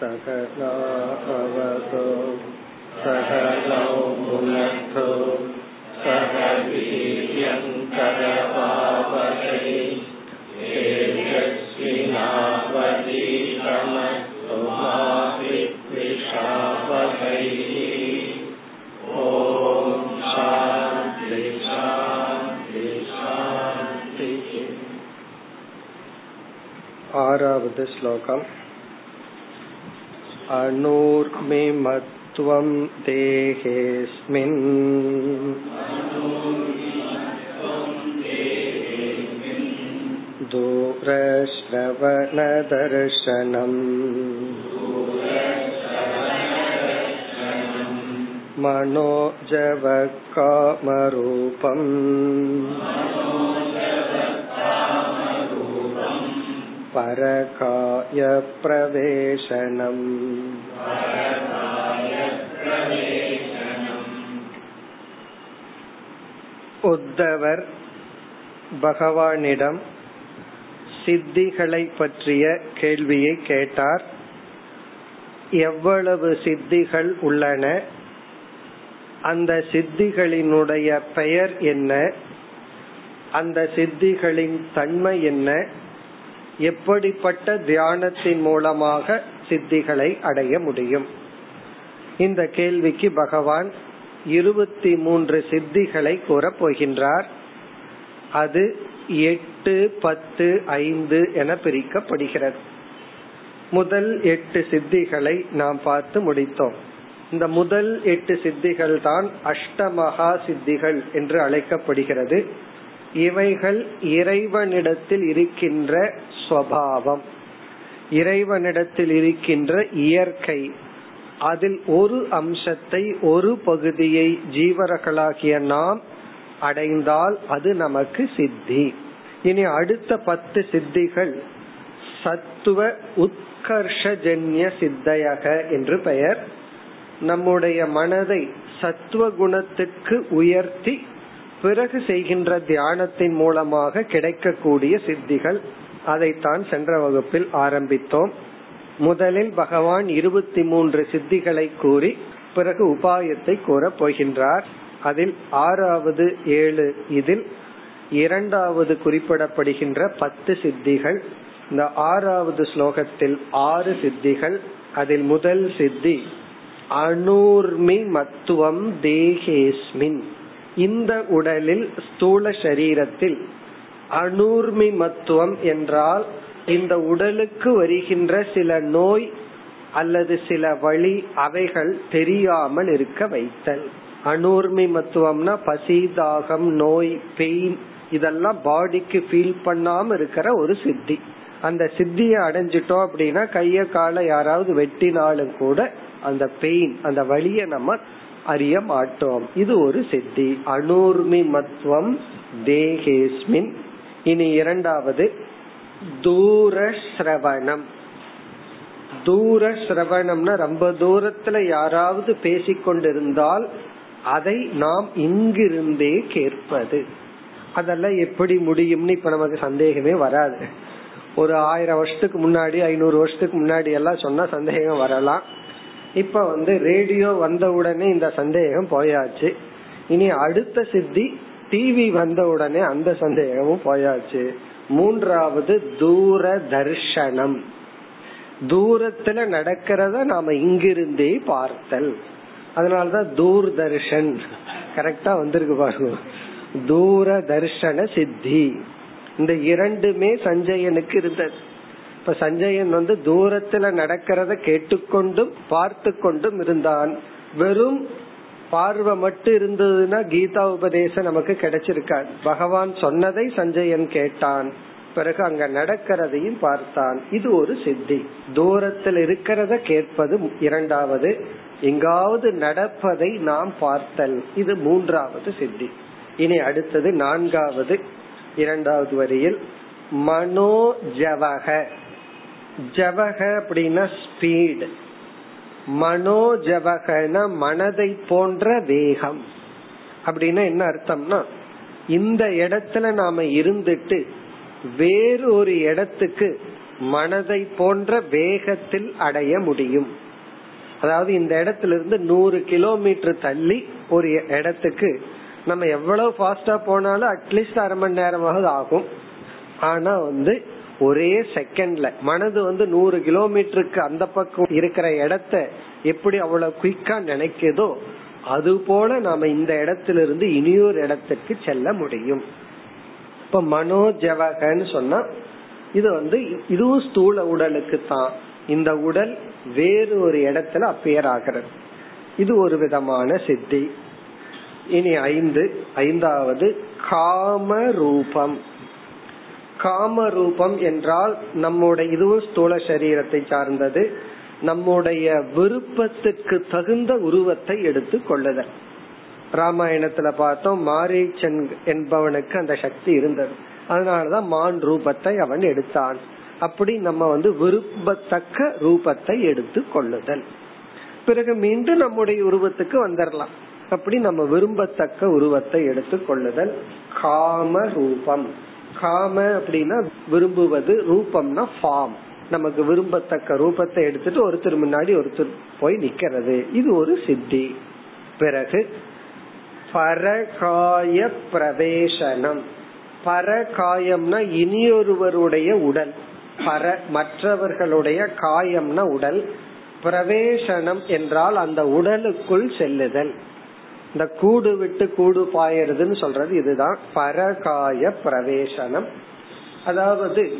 सकलावतो सकलौ भुनक्तो सह वीर्यङ्करपावहै तेजस्विनावधीतमस्तु मा विद्विषावहै ॐ शान्ति शान्ति शान्तिः आरावद् श्लोकम् अणूर्मिमत्वं देहेऽस्मिन् दूरश्रवणदर्शनम् मनोजवकामरूपम् परकाय प्रवेशनम् உத்தவர் பகவானிடம் சித்திகளை பற்றிய கேள்வியை கேட்டார் எவ்வளவு சித்திகள் உள்ளன அந்த சித்திகளினுடைய பெயர் என்ன அந்த சித்திகளின் தன்மை என்ன எப்படிப்பட்ட தியானத்தின் மூலமாக சித்திகளை அடைய முடியும்? இந்த கேள்விக்கு பகவான் இருபத்தி மூன்று சித்திகளை கூறப் போகின்றார். அது எட்டு பத்து ஐந்து என பிரிக்கப்படுகிறது. முதல் எட்டு சித்திகளை நாம் பார்த்து முடித்தோம். இந்த முதல் எட்டு சித்திகள் தான் அஷ்டமகா சித்திகள் என்று அழைக்கப்படுகிறது. இவைகள் இறைவனிடத்தில் இருக்கின்ற ஸ்வபாவம் இறைவனிடத்தில் இருக்கின்ற இயற்கை. அதில் ஒரு அம்சத்தை ஒரு பகுதியை ஜீவர்களாகிய நாம் அடைந்தால் அது நமக்கு சித்தி. இனி அடுத்த பத்து சித்திகள் சத்துவ உத்கர்ஷஜன்ய சித்தையக என்று பெயர். நம்முடைய மனதை சத்துவ குணத்துக்கு உயர்த்தி பிறகு செய்கின்ற தியானத்தின் மூலமாக கிடைக்கக்கூடிய சித்திகள் அதைத்தான் சென்ற வகுப்பில் ஆரம்பித்தோம். முதலில் பகவான் இருபத்தி மூன்று சித்திகளை கூறி பிறகு உபாயத்தை கூறப் போகின்றார். அதில் ஆறாவது ஏழு இதில் இரண்டாவது குறிப்பிடப்படுகின்ற பத்து சித்திகள் இந்த ஆறாவது ஸ்லோகத்தில் ஆறு சித்திகள் அதில் முதல் சித்தி அனூர்மி மத்துவம் தேகேஸ்மின். இந்த உடலில் ஸ்தூல சரீரத்தில் அனூர்மி மத்துவம் என்றால் இந்த உடலுக்கு வருகின்ற சில நோய் அல்லது சில வழி அவைகள் தெரியாமல் இருக்க வைத்தல். அனூர்மி மத்துவம்னா பசி தாகம் நோய் பெயின் இதெல்லாம் பாடிக்கு ஃபீல் பண்ணாம இருக்கிற ஒரு சித்தி. அந்த சித்தியை அடைஞ்சிட்டோம் அப்படின்னா கைய கால யாராவது வெட்டினாலும் கூட அந்த பெயின் அந்த வழியை நம்ம அறிய மாட்டோம் இது ஒரு சித்தி. அனுர்மிமத்துவம் தேகேஸ்மின். இனி இரண்டாவது தூரஸ்ரவணம். தூர சிரவணம்னா ரொம்ப தூரத்துல யாராவது பேசிக்கொண்டிருந்தால் அதை நாம் இங்கிருந்தே கேட்பது. அதெல்லாம் எப்படி முடியும்னு இப்ப நமக்கு சந்தேகமே வராது. ஒரு ஆயிரம் வருஷத்துக்கு முன்னாடி ஐநூறு வருஷத்துக்கு முன்னாடி எல்லாம் சொன்னா சந்தேகம் வரலாம். இப்ப வந்து ரேடியோ வந்த உடனே இந்த சந்தேகம் போயாச்சு. இனி அடுத்த சித்தி டிவி வந்த உடனே அந்த சந்தேகமும் போயாச்சு. மூன்றாவது தூர தர்ஷனம் தூரத்துல நடக்கிறத நாம இங்கிருந்தே பார்த்தல். அதனாலதான் தூர்தர்ஷன். கரெக்டா வந்திருக்கு பாருங்க. தூர தர்ஷன சித்தி. இந்த இரண்டுமே சஞ்சயனுக்கு இருந்தது. இப்ப சஞ்சயன் வந்து தூரத்துல நடக்கிறத கேட்டுக்கொண்டும் பார்த்து கொண்டும் இருந்தான். வெறும் பார்வை மட்டும் இருந்ததுன்னா கீதா உபதேசம் நமக்கு கிடைச்சிருக்காது. பகவான் சொன்னதை சஞ்சயன் கேட்டான். பிறகு அங்க நடக்கிறதையும் பார்த்தான். இது ஒரு சித்தி. தூரத்தில் இருக்கிறத கேட்பது இரண்டாவது. எங்காவது நடப்பதை நாம் பார்த்தல். இது மூன்றாவது சித்தி. இனி அடுத்தது நான்காவது இரண்டாவது வரியில் மனோஜவக. ஜவக அப்படின்னா ஸ்பீடு மனோஜவகன மனதை போன்ற வேகம். அப்படின்னா என்ன அர்த்தம்னா இந்த இடத்துல நாம இருந்துட்டு வேறு ஒரு இடத்துக்கு மனதை போன்ற வேகத்தில் அடைய முடியும். அதாவது இந்த இடத்துல இருந்து நூறு கிலோமீட்டர் தள்ளி ஒரு இடத்துக்கு நம்ம எவ்வளவு ஃபாஸ்டா போனாலும் அட்லீஸ்ட் அரை மணி நேரமாவது ஆகும். ஆனா வந்து ஒரே செகண்ட்ல மனது வந்து நூறு கிலோமீட்டருக்கு அந்த பக்கம் இருக்கிற இடத்த எப்படி அவ்வளவு குயிக்கா நினைக்குதோ அது போல நாம இந்த இடத்துல இருந்து இனியொரு இடத்துக்கு செல்ல முடியும். இப்ப மனோஜவகன்னு சொன்னா இது வந்து இதுவும் ஸ்தூல உடலுக்கு தான். இந்த உடல் வேறு ஒரு இடத்துல அப்பியர் ஆகிறது. இது ஒரு விதமான சித்தி. இனி ஐந்து ஐந்தாவது காம ரூபம் காம ரூபம் என்றால் நம்முடைய இதுவும் ஸ்தூல சரீரத்தை சார்ந்தது நம்முடைய விருப்பத்துக்கு தகுந்த உருவத்தை எடுத்து கொள்ளுதல். ராமாயணத்துல பார்த்தோம் மாரீச்சன் என்பவனுக்கு அந்த சக்தி இருந்தது. அதனாலதான் மான் ரூபத்தை அவன் எடுத்தான். அப்படி நம்ம வந்து விரும்பத்தக்க ரூபத்தை எடுத்து கொள்ளுதல். பிறகு மீண்டும் நம்முடைய உருவத்துக்கு வந்துடலாம் அப்படி நம்ம விரும்பத்தக்க உருவத்தை எடுத்து கொள்ளுதல். காம ரூபம் காம அப்படின்னா விரும்புவது ரூபம்னா ஃபார்ம் நமக்கு விரும்பத்தக்க ரூபத்தை எடுத்துட்டு ஒருத்தர் முன்னாடி ஒருத்தர் போய் நிக்கிறது. இது ஒரு சித்தி. பிறகு பரகாய பிரவேசனம். பரகாயம்னா இனியொருவருடைய உடல். பர மற்றவர்களுடைய காயம்னா உடல். பிரவேசனம் என்றால் அந்த உடலுக்குள் செல்லுதல். இந்த கூடு விட்டு கூடு பாயறதுன்னு சொல்றது இதுதான். பரகாய பிரவேசனம். அதாவது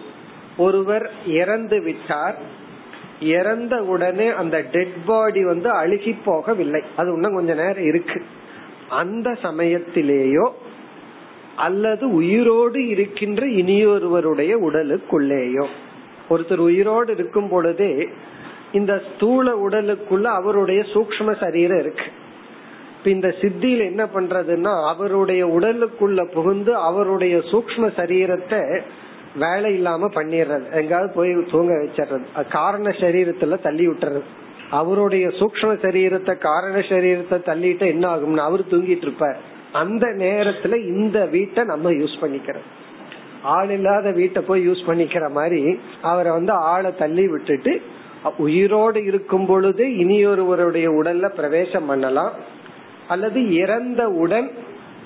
ஒருவர் இறந்து விட்டார். இறந்த உடனே அந்த டெட் பாடி வந்து அழுகி போகவில்லை. அது இன்னும் கொஞ்ச நேரம் இருக்கு. அந்த சமயத்திலேயோ அல்லது உயிரோடு இருக்கின்ற இனியொருவருடைய உடலுக்குள்ளேயோ ஒருத்தர் உயிரோடு இருக்கும் பொழுதே இந்த ஸ்தூல உடலுக்குள்ள அவருடைய சூக்ம சரீரம் இருக்கு. இந்த சித்தியில என்ன பண்றதுன்னா அவருடைய உடலுக்குள்ள புகுந்து அவருடைய சூக்ம சரீரத்தை வேலை இல்லாம பண்ணிடுறது. எங்காவது போய் தூங்க வச்சிடுறது. காரண சரீரத்துல தள்ளி விட்டுறது. அவருடைய சூக்ம சரீரத்தை காரண சரீரத்தை தள்ளிட்டு என்ன ஆகும்னு அவர் தூங்கிட்டு இருப்பார். அந்த நேரத்துல இந்த வீட்டை நம்ம யூஸ் பண்ணிக்கிறோம். ஆள் இல்லாத வீட்டை போய் யூஸ் பண்ணிக்கிற மாதிரி அவரை வந்து ஆளை தள்ளி விட்டுட்டு உயிரோடு இருக்கும் பொழுது இனியொருவருடைய உடல்ல பிரவேசம் பண்ணலாம். அல்லது இறந்தவுடன்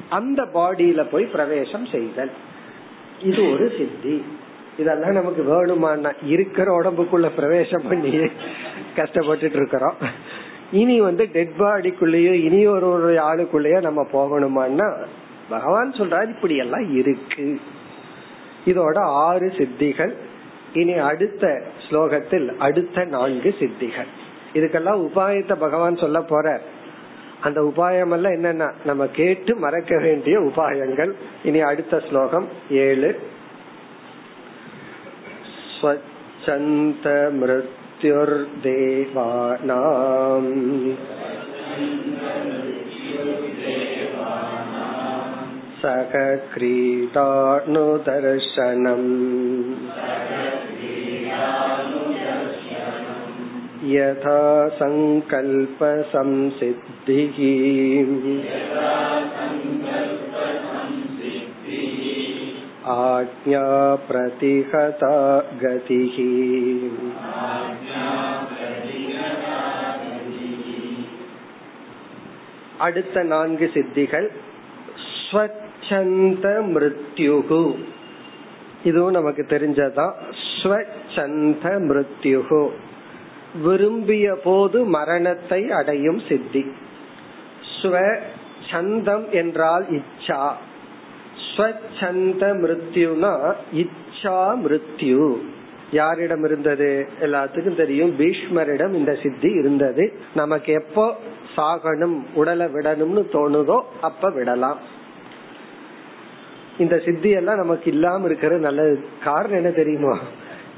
அந்த பாடியில போய் பிரவேசம் செய்தல். இது ஒரு சித்தி. இதெல்லாம் நமக்கு வேணுமான்னா இருக்கிற உடம்புக்குள்ள பிரவேசம் பண்ணி கஷ்டப்பட்டுட்டு இருக்கிறோம். இனி வந்து டெட் பாடிக்குள்ளேயோ இனி ஒரு ஒரு ஆளுக்குள்ளேயோ நம்ம போகணுமான்னா பகவான் சொல்றாரு இப்படி எல்லாம் இருக்கு. இதோட ஆறு சித்திகள். இனி அடுத்த ஸ்லோகத்தில் அடுத்த நான்கு சித்திகள். இதுக்கெல்லாம் உபாயத்தை பகவான் சொல்ல போற அந்த உபாயம் எல்லாம் என்னன்னா நம்ம கேட்டு மறக்க வேண்டிய உபாயங்கள் இனி அடுத்த ஸ்லோகம் ஏழு ஸ்வச்சந்த மிருத்யுர்தேவானாம் सह क्रीडानुदर्शनम् यथा सङ्कल्पसंसिद्धिः आज्ञा प्रतिहता गतिः அடுத்த நான்கு சித்திகள் ஸ்வச்சந்த மிருத்யுகு இதுவும் நமக்கு தெரிஞ்சதான் ஸ்வச்சந்த மிருத்யுகு விரும்பிய போது மரணத்தை அடையும் சித்தி. ஸ்வ சந்தம் என்றால் இச்சா. ஸ்வச்சந்த மிருத்யுனா இச்சா மிருத்யு. யாரிடம் இருந்தது? எல்லாத்துக்கும் தெரியும். பீஷ்மரிடம் இந்த சித்தி இருந்தது. நமக்கு எப்போ சாகணும் உடலை விடணும்னு தோணுதோ அப்ப விடலாம். இந்த சித்தி எல்லாம் நமக்கு இல்லாம இருக்கிறது நல்லது. காரணம் என்ன தெரியுமா?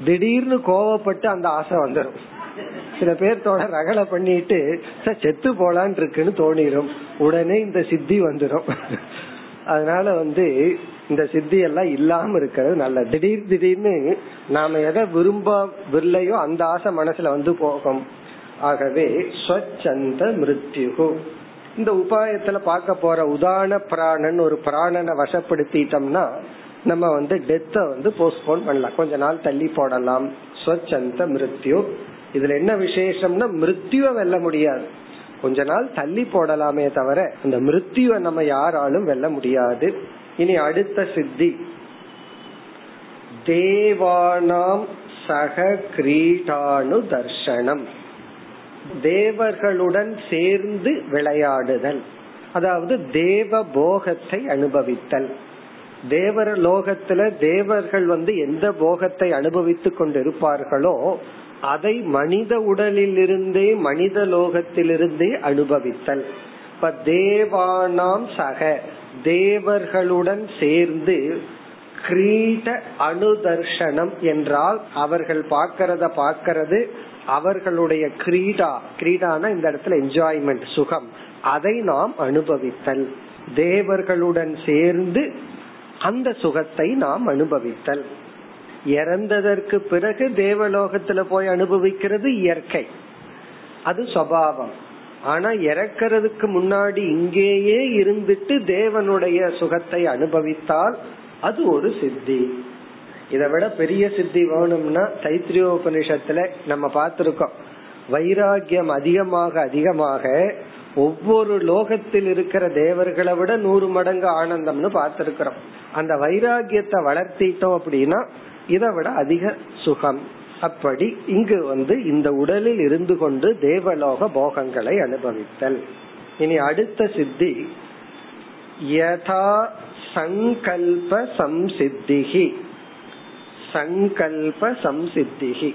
திடீர்னு கோவப்பட்டு அந்த ஆசை வந்துடும் சில பேர்த்தோட ரகலை பண்ணிட்டு செத்து போலான் இருக்குன்னு தோணிரும். உடனே இந்த சித்தி வந்துடும் அதனால வந்து இந்த சித்தி எல்லாம் இல்லாம இருக்கிறது நல்ல திடீர் திடீர்னு நாம எதை விரும்பவில்லையோ அந்த ஆசை மனசுல வந்து போகும். ஆகவே ஸ்வச்சந்த மிருத்யுகு. இந்த உபாயத்துல பார்க்க போற உதான பிராணன் ஒரு பிராணனை வசப்படுத்திட்டோம்னா நம்ம வந்து டெத்த வந்து போஸ்ட்போன் பண்ணலாம். கொஞ்ச நாள் தள்ளி போடலாம். ஸ்வச்சந்த மிருத்யு. இதுல என்ன விசேஷம்னா மிருத்யுவ வெல்ல முடியாது. கொஞ்ச நாள் தள்ளி போடலாமே தவிர அந்த மிருத்யுவ நம்ம யாராலும் வெல்ல முடியாது. இனி அடுத்த சித்தி. தேவானாம் சக கிரீடானு தர்ஷனம். தேவர்களுடன் சேர்ந்து விளையாடுதல். அதாவது தேவ போகத்தை அனுபவித்தல். தேவர லோகத்துல தேவர்கள் வந்து எந்த போகத்தை அனுபவித்துக் கொண்டிருப்பார்களோ அதை மனித உடலிலிருந்தே மனித லோகத்திலிருந்தே அனுபவித்தல். இப்ப தேவானாம் சக தேவர்களுடன் சேர்ந்து கிரீட அனுதர்ஷனம் என்றால் அவர்கள் பார்க்கறத பார்க்கறது அவர்களுடைய கிரீடா கிரீடான இந்த இடத்துல என்ஜாய்மெண்ட் சுகம். அதை நாம் அனுபவித்தல். தேவர்களுடன் சேர்ந்து அந்த சுகத்தை நாம் அனுபவித்தல். இறந்ததற்கு பிறகு தேவலோகத்துல போய் அனுபவிக்கிறது இயற்கை. அது சபாவம் ஆனா இறக்கிறதுக்கு முன்னாடி இங்கேயே இருந்துட்டு தேவனுடைய சுகத்தை அனுபவித்தால் அது ஒரு சித்தி. இதை விட பெரிய சித்தி வேணும்னா தைத்திரியோபனிஷத்துல நம்ம பார்த்திருக்கோம். வைராகியம் அதிகமாக அதிகமாக ஒவ்வொரு லோகத்தில் இருக்கிற தேவர்களை விட நூறு மடங்கு ஆனந்தம்னு பார்த்திருக்கிறோம். அந்த வைராகியத்தை வளர்த்திட்டோம் அப்படின்னா இதை விட அதிக சுகம். அப்படி இங்கு வந்து இந்த உடலில் இருந்து கொண்டு தேவலோக போகங்களை அனுபவித்தல். இனி அடுத்த சித்தி யதா சங்கல்ப சம்சித்திகி சங்கல்ப சம்சித்திகி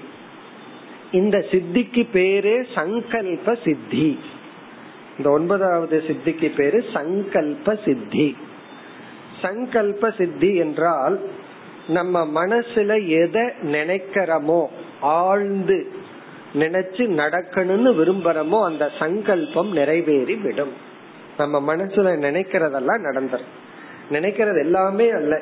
இந்த சித்திக்கு பேரே சங்கல்ப சித்தி. இந்த ஒன்பதாவது சித்திக்கு பேரு சங்கல்ப சித்தி. சங்கல்ப சித்தி என்றால் நம்ம மனசுல எதை நினைக்கிறோமோ ஆழ்ந்து நினைச்சு நடக்கணும்னு விரும்புறோமோ அந்த சங்கல்பம் நிறைவேறி விடும். நம்ம மனசுல நினைக்கிறதெல்லாம் நடந்துரும். நினைக்கிறது எல்லாமே அல்ல.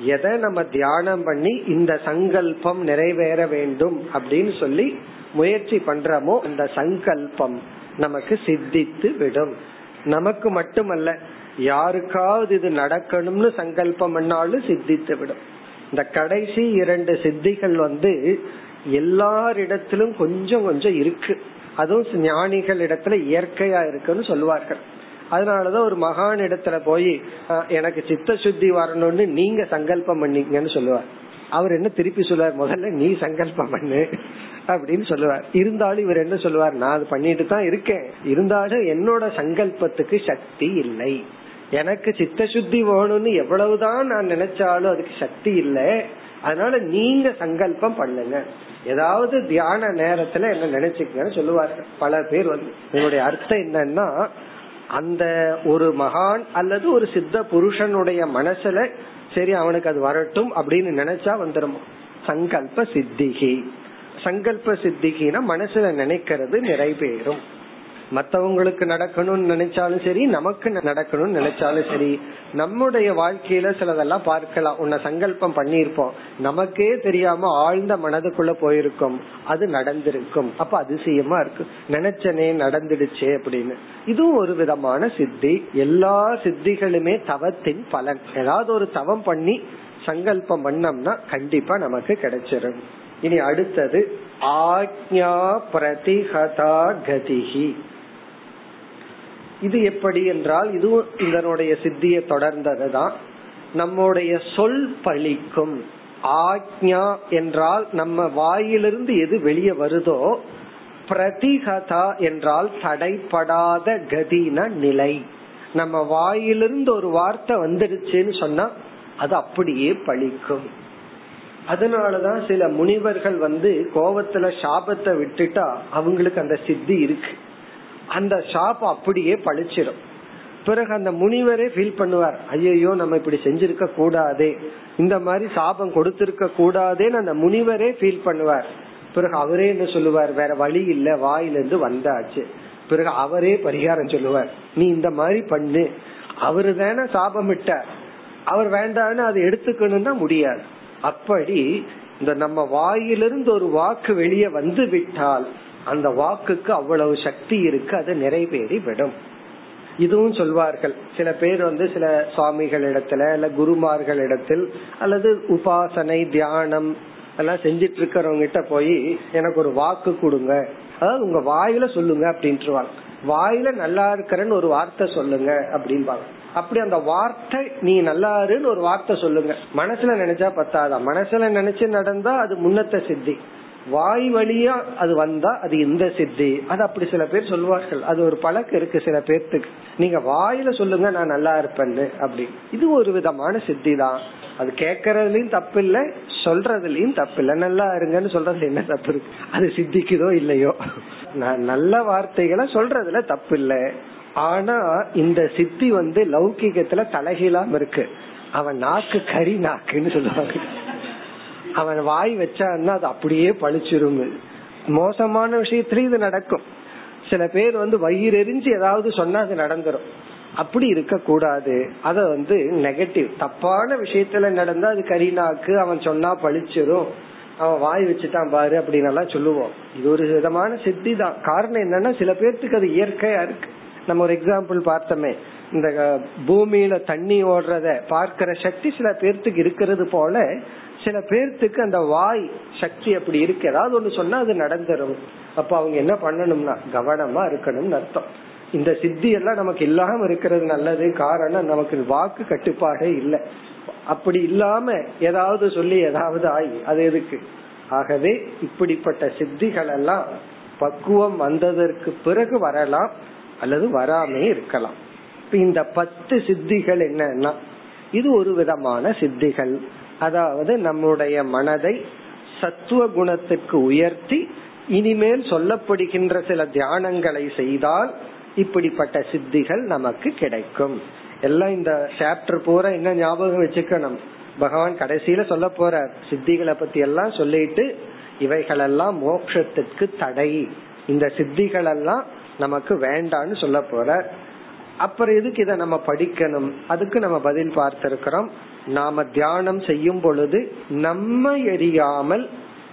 எதை நம்ம தியானம் பண்ணி இந்த சங்கல்பம் நிறைவேற வேண்டும் அப்படின்னு சொல்லி முயற்சி பண்றோமோ அந்த சங்கல்பம் நமக்கு சித்தித்து விடும். நமக்கு மட்டுமல்ல யாருக்காவது இது நடக்கணும்னு சங்கல்பம் பண்ணாலும் சித்தித்து விடும். இந்த கடைசி இரண்டு சித்திகள் வந்து எல்லாரிடத்திலும் கொஞ்சம் கொஞ்சம் இருக்கு. அதுவும் ஞானிகள் இடத்துல இயற்கையா இருக்குன்னு சொல்லுவார்கள். அதனாலதான் ஒரு மகான் இடத்துல போய் எனக்கு சித்த சுத்தி வரணும்னு நீங்க சங்கல்பம் பண்ணீங்கன்னு சொல்லுவார். அவர் என்ன திருப்பி சொல்லுவார் முதல்ல நீ சங்கல்பம் பண்ணு அப்படின்னு சொல்லுவார். இருந்தாலும் இவர் என்ன சொல்லுவார் நான் அது பண்ணிட்டு தான் இருக்கேன். இருந்தாலும் என்னோட சங்கல்பத்துக்கு சக்தி இல்லை. எனக்கு சித்த சுத்தி வேணும்னு எவ்வளவுதான் நான் நினைச்சாலும் அதுக்கு சக்தி இல்லை. அதனால நீங்க சங்கல்பம் பண்ணுங்க. ஏதாவது தியான நேரத்துல என்ன நினைச்சுக்கன்னு சொல்லுவார்கள். பல பேர் வந்து என்னுடைய அர்த்தம் என்னன்னா அந்த ஒரு மகான் அல்லது ஒரு சித்த புருஷனுடைய மனசுல சரி அவனுக்கு அது வரட்டும் அப்படின்னு நினைச்சா வந்துடும் சங்கல்ப சித்திகி. சங்கல்ப சித்திகினா மனசுல நினைக்கிறது நிறைவேறும். மத்தவங்களுக்கு நடக்கணும்னு நினைச்சாலும் சரி நமக்கு நடக்கணும்னு நினைச்சாலும் சரி நம்முடைய வாழ்க்கையில சிலதெல்லாம் பார்க்கலாம். உன்னை சங்கல்பம் பண்ணிருப்போம் நமக்கே தெரியாம ஆழ்ந்த மனதுக்குள்ள போயிருக்கும். அது நடந்திருக்கும். அப்ப அதிசயமா இருக்கு. நினைச்சனே நடந்துடுச்சே அப்படின்னு. இதுவும் ஒரு விதமான சித்தி. எல்லா சித்திகளுமே தவத்தின் பலன். ஏதாவது ஒரு தவம் பண்ணி சங்கல்பம் பண்ணோம்னா கண்டிப்பா நமக்கு கிடைச்சிடும் இனி அடுத்தது ஆக்ஞா பிரதிகதா கதிகி இது எப்படி என்றால் இதுவும் இதனுடைய சித்திய தொடர்ந்ததுதான். நம்முடைய சொல் பழிக்கும். ஆக்ஞா என்றால் நம்ம வாயிலிருந்து எது வெளியே வருதோ பிரதிகதா என்றால் தடைப்படாத கதின நிலை. நம்ம வாயிலிருந்து ஒரு வார்த்தை வந்துடுச்சுன்னு சொன்னா அது அப்படியே பழிக்கும். அதனாலதான் சில முனிவர்கள் வந்து கோபத்துல சாபத்தை விட்டுட்டா அவங்களுக்கு அந்த சித்தி இருக்கு. அந்த ஷாப் அப்படியே பழிச்சிடும் பிறகு அந்த முனிவரே ஃபீல் பண்ணுவார் ஐயோ நம்ம இப்படி செஞ்சிருக்க கூடாதே. இந்த மாதிரி சாபம் கொடுத்திருக்க கூடாதேன்னு அந்த முனிவரே ஃபீல் பண்ணுவார். பிறகு அவரே என்ன சொல்லுவார் வேற வழி இல்ல வாயிலிருந்து வந்தாச்சு. பிறகு அவரே பரிகாரம் சொல்லுவார் நீ இந்த மாதிரி பண்ணு. அவரு தானே சாபம் விட்டார். அவர் வேண்டான்னு அதை எடுத்துக்கணும்னா முடியாது. அப்படி இந்த நம்ம வாயிலிருந்து ஒரு வாக்கு வெளியே வந்து விட்டால் அந்த வாக்குக்கு அவ்வளவு சக்தி இருக்கு அது நிறைவேறி விடும் இதுவும் சொல்வார்கள். சில பேர் வந்து சில சுவாமிகள் இடத்துல இல்ல குருமார்கள் இடத்தில் அல்லது உபாசனை தியானம் எல்லாம் செஞ்சிட்டு இருக்கிறவங்க கிட்ட போய் எனக்கு ஒரு வாக்கு கொடுங்க. அதாவது உங்க வாயில சொல்லுங்க அப்படின்ட்டுருவாங்க வாயில நல்லா இருக்கிறன்னு ஒரு வார்த்தை சொல்லுங்க அப்படின்பாங்க. அப்படி அந்த வார்த்தை நீ நல்லா இருன்னு ஒரு வார்த்தை சொல்லுங்க. மனசுல நினைச்சா பத்தாதா? மனசுல நினைச்சு நடந்தா அது முன்னத்த சித்தி. வாய் வழியா அது வந்தா அது இந்த சித்தி. அது அப்படி சில பேர் சொல்லுவார்கள் அது ஒரு பழக்கம் இருக்கு சில பேர்த்துக்கு. நீங்க வாயில சொல்லுங்க நான் நல்லா இருப்பேன்னு அப்படி. இது ஒரு விதமான சித்தி தான் அது கேக்குறதுலயும் தப்பு இல்ல சொல்றதுலயும் தப்பு இல்ல நல்லா இருங்கன்னு சொல்றது என்ன தப்பு இருக்கு? அது சித்திக்குதோ இல்லையோ? நான் நல்ல வார்த்தைகளை சொல்றதுல தப்பு இல்ல ஆனா இந்த சித்தி வந்து லௌகிகத்துல தலைகீழாம இருக்கு. அவன் நாக்கு கறி நாக்குன்னு சொல்லுவாங்க. அவன் வாய் வச்சான்னா அது அப்படியே பழிச்சிரும் மோசமான விஷயத்திலயும் இது நடக்கும். சில பேர் வந்து வயிறு எரிஞ்சு ஏதாவது சொன்னா அது நடந்துரும். அப்படி இருக்க கூடாது அத வந்து நெகட்டிவ் தப்பான விஷயத்துல நடந்தா அது கரீனாக்கு அவன் சொன்னா பழிச்சிரும் அவன் வாய் வச்சுட்டான் பாரு அப்படின்னு எல்லாம் சொல்லுவோம். இது ஒரு விதமான சித்தி தான். காரணம் என்னன்னா சில பேர்த்துக்கு அது இயற்கையா இருக்கு. நம்ம ஒரு எக்ஸாம்பிள் பார்த்தோமே. இந்த பூமியில தண்ணி ஓடுறத பார்க்கிற சக்தி சில பேர்த்துக்கு இருக்கிறது போல சில பேர்த்துக்கு அந்த வாய் சக்தி அப்படி இருக்கு. ஏதாவது ஒண்ணு சொன்னா அது நடந்துரும். அப்ப அவங்க என்ன பண்ணணும்னா கவனமா இருக்கணும்னு அர்த்தம். இந்த சித்தி எல்லாம் நமக்கு இல்லாம இருக்கிறது நல்லது. காரணம் நமக்கு வாக்கு கட்டுப்பாடே இல்லை. அப்படி இல்லாம ஏதாவது சொல்லி ஏதாவது ஆகி அது எதுக்கு? ஆகவே இப்படிப்பட்ட சித்திகள் எல்லாம் பக்குவம் வந்ததற்கு பிறகு வரலாம் அல்லது வராமே இருக்கலாம். இந்த பத்து சித்திகள் என்னன்னா இது ஒரு விதமான சித்திகள். அதாவது நம்முடைய மனதை சத்துவ குணத்துக்கு உயர்த்தி இனிமேல் சொல்லப்படுகின்ற சில தியானங்களை செய்தால் இப்படிப்பட்ட சித்திகள் நமக்கு கிடைக்கும். எல்லாம் இந்த சாப்டர் பூரா என்ன ஞாபகம் வச்சுக்கணும். பகவான் கடைசியில சொல்ல போற சித்திகளை பத்தி எல்லாம் சொல்லிட்டு இவைகளெல்லாம் மோட்சத்திற்கு தடை. இந்த சித்திகள் எல்லாம் நமக்கு வேண்டான்னு சொல்ல போற அப்புறம் எதுக்கு இதை நம்ம படிக்கணும்? அதுக்கு நம்ம பதில் பார்த்திருக்கிறோம். நாம தியானம் செய்யும் பொழுது நம்ம எரியாமல்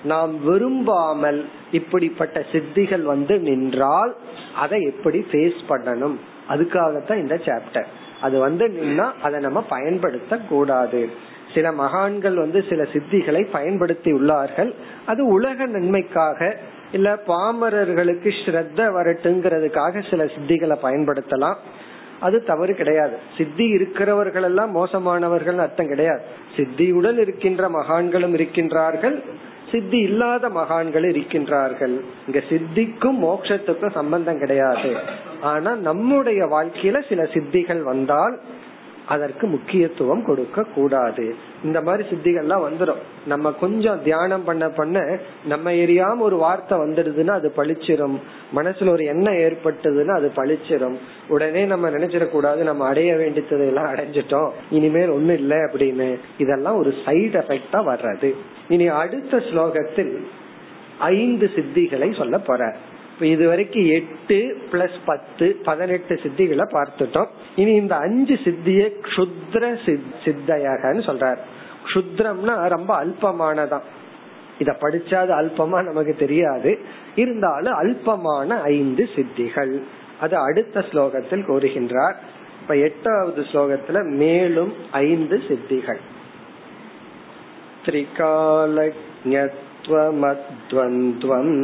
நாம் விரும்பாமல் இப்படிப்பட்ட சித்திகள் வந்து நின்றால் அதை எப்படி ஃபேஸ் பண்ணணும்? அதுக்காகத்தான் இந்த சாப்டர் அது வந்து நின்னா அதை நம்ம பயன்படுத்த கூடாது. சில மகான்கள் வந்து சில சித்திகளை பயன்படுத்தி உள்ளார்கள். அது உலக நன்மைக்காக இல்ல பாமரர்களுக்கு ஸ்ரத்த வரட்டுங்கிறதுக்காக சில சித்திகளை பயன்படுத்தலாம். அது தவறு கிடையாது. சித்தி இருக்கிறவர்கள் எல்லாம் மோசமானவர்கள் அர்த்தம் கிடையாது. சித்தியுடன் இருக்கின்ற மகான்களும் இருக்கின்றார்கள். சித்தி இல்லாத மகான்கள் இருக்கின்றார்கள். இங்க சித்திக்கும் மோட்சத்துக்கும் சம்பந்தம் கிடையாது. ஆனா நம்முடைய வாழ்க்கையில சில சித்திகள் வந்தால் அதற்கு முக்கியத்துவம் கொடுக்க கூடாது. இந்த மாதிரி சித்திகள்லாம் வந்துடும் நம்ம கொஞ்சம் தியானம் பண்ண பண்ண நம்ம எரியாம ஒரு வார்த்தை வந்துடுதுன்னா அது பழிச்சிரும். மனசுல ஒரு எண்ணம் ஏற்பட்டதுன்னா அது பழிச்சிரும். உடனே நம்ம நினைச்சிடக்கூடாது நம்ம அடைய வேண்டியது எல்லாம் அடைஞ்சிட்டோம். இனிமேல் ஒண்ணு இல்லை அப்படின்னு. இதெல்லாம் ஒரு சைடு எஃபெக்டா வர்றது. இனி அடுத்த ஸ்லோகத்தில் ஐந்து சித்திகளை சொல்ல போற இது வரைக்கும் எட்டு பிளஸ் பத்து பதினெட்டு சித்திகளை பார்த்துட்டோம். இனி இந்த அஞ்சு சித்திய க்ஷுத்ர சித்தையகன்னு சொல்றார். க்ஷுத்ரம்னா ரொம்ப அல்பமானதான். இத படிச்சாது அல்பமா நமக்கு தெரியாது. இருந்தாலும் அல்பமான ஐந்து சித்திகள். அது அடுத்த ஸ்லோகத்தில் கூறுகின்றார். இப்ப எட்டாவது ஸ்லோகத்துல மேலும் ஐந்து சித்திகள். त्रिकालज्ञत्वमद्वन्द्वम्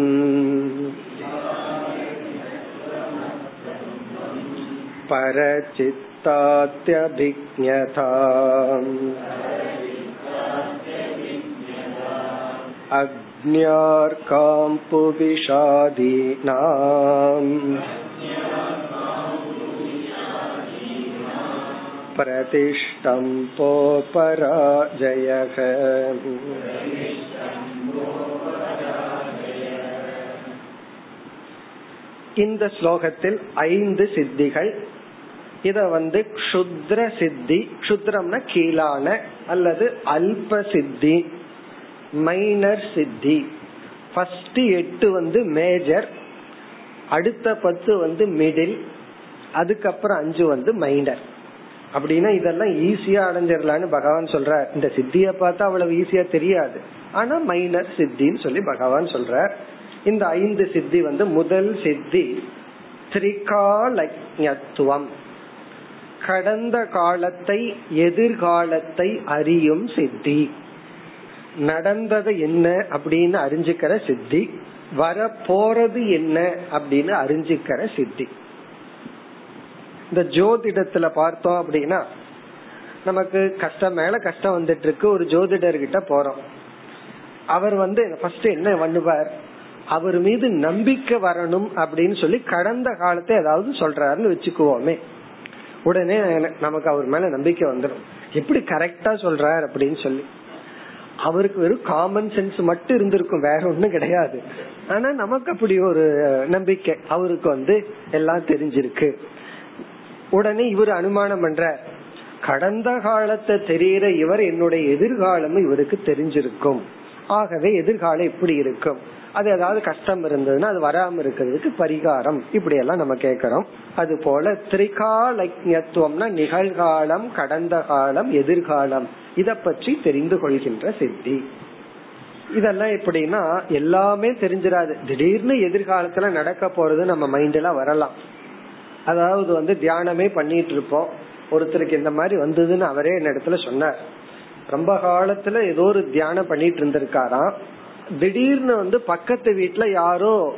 परचित्तात्यभिज्ञता अज्ञार्काम्पुविषादीनाम् प्रतिष्ठम्पोपराजयः இந்த ஸ்லோகத்தில் ஐந்து சித்திகள். இத வந்து க்ஷுத்ர சித்தி க்ஷுத்ரம்னா கீழான அல்லது அல்ப சித்தி மைனர் சித்தி. ஃபர்ஸ்ட் எட்டு வந்து மேஜர் அடுத்த பத்து வந்து மிடில் அதுக்கப்புறம் அஞ்சு வந்து மைனர் அப்படின்னா இதெல்லாம் ஈஸியா அடைஞ்சிடலான்னு பகவான் சொல்ற இந்த சித்திய பார்த்தா அவ்வளவு ஈஸியா தெரியாது. ஆனா மைனர் சித்தின்னு சொல்லி பகவான் சொல்ற இந்த ஐந்து சித்தி வந்து முதல் சித்தி திரிகாலஜத்துவம் கடந்த காலத்தை எதிர்காலத்தை அறியும் சித்தி. நடந்தது என்ன அப்படின்னு அறிஞ்சுக்கிற சித்தி வர போறது என்ன அப்படின்னு அறிஞ்சுக்கிற சித்தி. இந்த ஜோதிடத்துல பார்த்தோம் அப்படின்னா நமக்கு கஷ்டம் மேல கஷ்டம் வந்துட்டு இருக்கு ஒரு ஜோதிடர்கிட்ட போறோம். அவர் வந்து ஃபர்ஸ்ட் என்ன பண்ணுவார்? அவர் மீது நம்பிக்கை வரணும் அப்படின்னு சொல்லி கடந்த காலத்தை ஏதாவது சொல்றாருன்னு வச்சுக்குவோமே. உடனே நமக்கு அவர் மேல நம்பிக்கை வந்துடும். எப்படி கரெக்டா சொல்றாரு அப்படின்னு சொல்லி. அவருக்கு வெறும் காமன் சென்ஸ் மட்டும் இருந்திருக்கும் வேற ஒண்ணும் கிடையாது. ஆனா நமக்கு அப்படி ஒரு நம்பிக்கை. அவருக்கு வந்து எல்லாம் தெரிஞ்சிருக்கு. உடனே இவர் அனுமானம் பண்ற கடந்த காலத்தை தெரியற இவர் என்னுடைய எதிர்காலம் இவருக்கு தெரிஞ்சிருக்கும். ஆகவே எதிர்காலம் இப்படி இருக்கும். அது ஏதாவது கஷ்டம் இருந்ததுன்னா அது வராம இருக்கிறதுக்கு பரிகாரம். இப்படி எல்லாம் நம்ம கேக்குறோம் அது போல திரிகாலஜத்துவம்னா நிகழ்காலம் கடந்த காலம் எதிர்காலம். இத பற்றி தெரிந்து கொள்கின்ற சித்தி. இதெல்லாம் எப்படின்னா எல்லாமே தெரிஞ்சிடாது திடீர்னு எதிர்காலத்துல நடக்க போறது நம்ம மைண்ட்ல வரலாம். அதாவது வந்து தியானமே பண்ணிட்டு இருப்போம். ஒருத்தருக்கு இந்த மாதிரி வந்ததுன்னு அவரே என் இடத்துல சொன்னார். ரொம்ப காலத்துல ஏதோ ஒரு தியானம் பண்ணிட்டு இருந்திருக்காராம். திடீர்னு வந்து பக்கத்து வீட்டுல யாரோ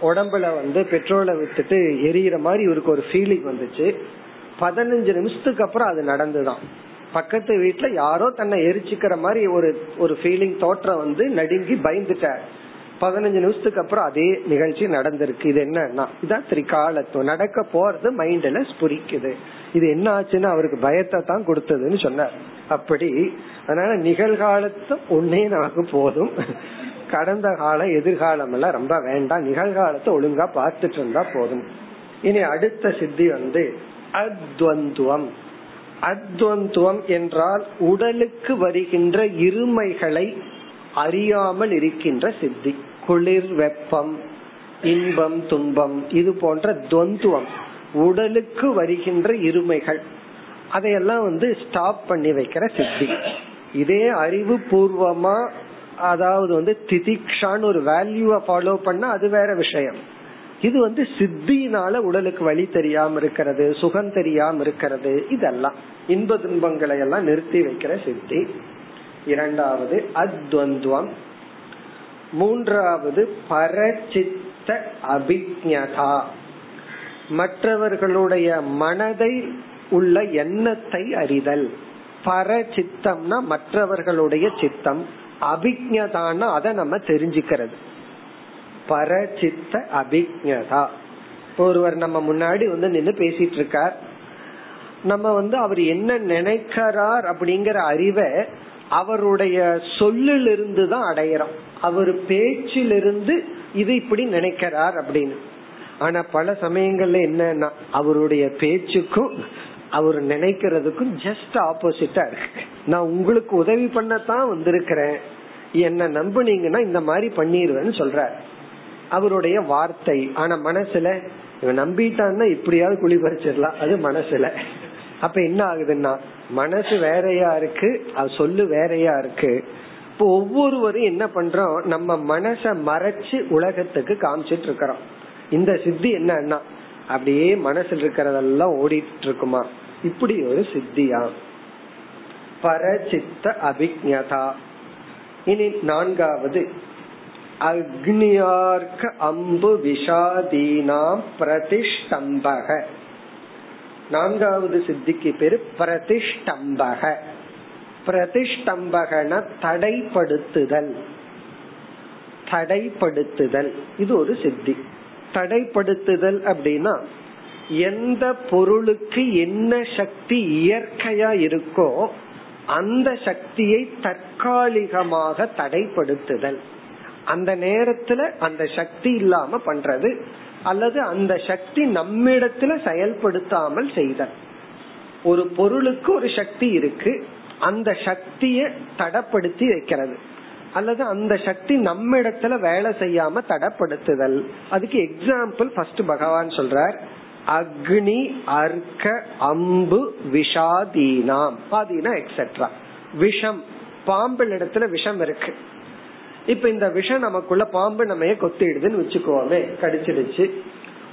உடம்புல வந்து பெட்ரோலை விட்டுட்டு எரியற மாதிரி இவருக்கு ஒரு ஃபீலிங் வந்துச்சு. பதினஞ்சு நிமிஷத்துக்கு அப்புறம் அது நடந்துதான். பக்கத்து வீட்டுல யாரோ தன்னை எரிச்சுக்கிற மாதிரி ஒரு ஒரு ஃபீலிங் தோற்றம் வந்து நடுங்கி பயந்துட்டார். பதினஞ்சு நிமிஷத்துக்கு அப்புறம் அதே நிகழ்ச்சி நடந்திருக்கு. இது என்னன்னா இதான் திரிகாலத்துவம். நடக்க போறது மைண்ட்ல ஸ்புரிக்குது. இது என்ன ஆச்சுன்னா அவருக்கு பயத்தை தான் கொடுத்ததுன்னு சொன்னார். அப்படி. அதனால நிகழ்காலத்து ஒன்னே நமக்கு போதும். கடந்த காலம் எதிர்காலம் எல்லாம் ரொம்ப வேண்டாம். நிகழ்காலத்தை ஒழுங்கா பார்த்துட்டு இருந்தா போதும். இனி அடுத்த சித்தி வந்து அத்வந்துவம். அத்வந்துவம் என்றால் உடலுக்கு வருகின்ற இருமைகளை அறியாமல் இருக்கின்ற சித்தி. குளிர் வெப்பம் இன்பம் துன்பம் இது போன்ற துவந்துவம். உடலுக்கு வருகின்ற இருமைகள். அதையெல்லாம் வந்து ஸ்டாப் பண்ணி வைக்கிற சித்தி. இதே அறிவு பூர்வமா அதாவது வந்து திதிக்ஷான்னு ஒரு வேல்யூவை ஃபாலோ பண்ணா அது வேற விஷயம். இது வந்து சித்தினால உடலுக்கு வழி தெரியாம இருக்கிறது சுகம் தெரியாம இருக்கிறது இதெல்லாம். இன்ப துன்பங்களை எல்லாம் நிறுத்தி வைக்கிற சித்தி. இரண்டாவது அத்வந்துவம். மூன்றாவது பரச்சித்த அபிஜதா மற்றவர்களுடைய மனதை உள்ள எண்ணத்தை அறிதல். பர சித்தம்னா மற்றவர்களுடைய சித்தம். அபிஜதான அதை நம்ம தெரிஞ்சுக்கிறது. பரச்சித்த அபிஜதா ஒருவர் நம்ம முன்னாடி வந்து நின்று பேசிட்டு இருக்கார் நம்ம வந்து அவர் என்ன நினைக்கிறார் அப்படிங்கிற அறிவை அவருடைய சொல்லிலிருந்து தான் அடையிறோம். அவர் பேச்சிலிருந்து இது இப்படி நினைக்கிறார் அப்படின்னு. ஆனா பல சமயங்கள்ல என்னன்னா அவருடைய பேச்சுக்கும் அவர் நினைக்கிறதுக்கும் ஜஸ்ட் ஆப்போசிட்டா இருக்கு. நான் உங்களுக்கு உதவி பண்ணத்தான் வந்திருக்கிறேன். என்ன நம்புனீங்கன்னா இந்த மாதிரி பண்ணிடுவேன்னு சொல்றாரு. அவருடைய வார்த்தை ஆனா மனசுல இவன் நம்பிட்டான்னா இப்படியாவது குழி பறிச்சிடலாம். அது மனசுல. அப்ப என்ன ஆகுதுன்னா மனசு வேறையா இருக்கு அது சொல்லு வேறையா இருக்கு. இப்போ ஒவ்வொருவரும் என்ன பண்றோம் நம்ம மனச மறைச்சு உலகத்துக்கு காமிச்சிட்டு இருக்கிறோம். இந்த சித்தி என்னன்னா அப்படியே மனசுல இருக்கிறதெல்லாம் ஓடிட்டு இருக்குமா? இப்படி ஒரு சித்தியா. பரச்சித்த அபிஜதா இனி நான்காவது. அக்னியார்க்க அம்பு விஷாதீனாம் பிரதிஷ்டம்பக. நான்காவது சித்திக்கு பேரு பிரதிஷ்டம்பக. பிரதிஷ்டம்பகன தடைப்படுத்துதல். தடைப்படுத்துதல். இது ஒரு சித்தி. தடைப்படுத்துதல் அப்படின்னா எந்த பொருளுக்கு என்ன சக்தி இயற்கையா இருக்கோ அந்த சக்தியை தற்காலிகமாக தடைப்படுத்துதல். அந்த நேரத்துல அந்த சக்தி இல்லாம பண்றது அல்லது அந்த சக்தி நம்மிடத்துல செயல்படுத்தாமல் செய்தல். ஒரு பொருளுக்கு ஒரு சக்தி இருக்கு அந்த சக்திய தடப்படுத்தி வைக்கிறது. அல்லது அந்த சக்தி நம்ம இடத்துல வேலை செய்யாம தடப்படுத்துதல். அதுக்கு எக்ஸாம்பிள் ஃபர்ஸ்ட் பகவான் சொல்றார். அக்னி அர்க்க அம்பு விஷாதீனாம். பாதீனா எக்ஸெட்ரா விஷம். பாம்பு இடத்துல விஷம் இருக்கு. இப்ப இந்த விஷம் நமக்குள்ள பாம்பு நம்ம கொத்திடுதுன்னு வச்சுக்கோமே. கடிச்சிடுச்சு.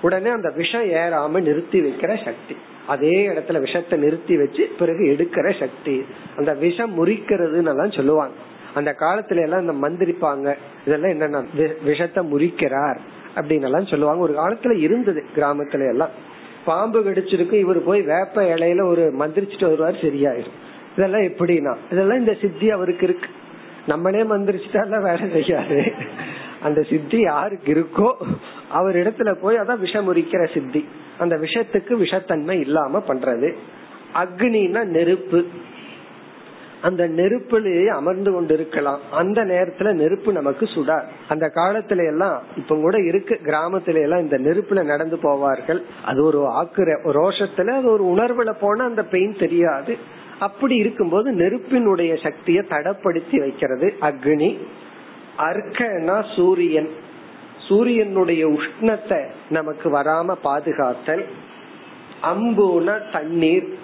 உடனே அந்த விஷம் ஏறாம நிறுத்தி வைக்கிற சக்தி. அதே இடத்துல விஷத்தை நிறுத்தி வச்சு பிறகு எடுக்கிற சக்தி. அந்த விஷம் முறிக்கிறதுன்னு எல்லாம் சொல்லுவாங்க. அந்த காலத்துல எல்லாம் இந்த மந்திரிப்பாங்க. இதெல்லாம் என்னன்னா விஷத்தை முறிக்கிறார். அப்படின்னு எல்லாம் சொல்லுவாங்க. ஒரு காலத்துல இருந்தது கிராமத்துல எல்லாம். பாம்பு கடிச்சிருக்கு இவர் போய் வேப்ப இலையில ஒரு மந்திரிச்சுட்டு வருவார் சரியாயிரும். இதெல்லாம் எப்படின்னா இதெல்லாம் இந்த சித்தி அவருக்கு இருக்கு. நம்மளே மந்திரிச்சுட்டா வேலை செய்யாது. அந்த சித்தி யாருக்கு இருக்கோ அவர் இடத்துல போய் அதான் விஷம் முறிக்கிற சித்தி. அந்த விஷத்துக்கு விஷத்தன்மை இல்லாம பண்றது. அக்னின்னா நெருப்பு. அந்த நெருப்பிலேயே அமர்ந்து கொண்டு இருக்கலாம் அந்த நேரத்துல நெருப்பு நமக்கு சுடார் அந்த காலத்துல எல்லாம் இப்ப கூட இருக்கு கிராமத்துல எல்லாம் இந்த நெருப்புல நடந்து போவார்கள். அது ஒரு ஆக்குற ரோஷத்துல அது ஒரு உணர்வுல போனா அந்த பெயின் தெரியாது. அப்படி இருக்கும்போது நெருப்பினுடைய சக்தியை தடப்படுத்தி வைக்கிறது. அக்னி அர்க்கனா சூரியன். சூரியனுடைய உஷ்ணத்தை நமக்கு வராம பாதுகாத்தல். அம்புன தண்ணீர்.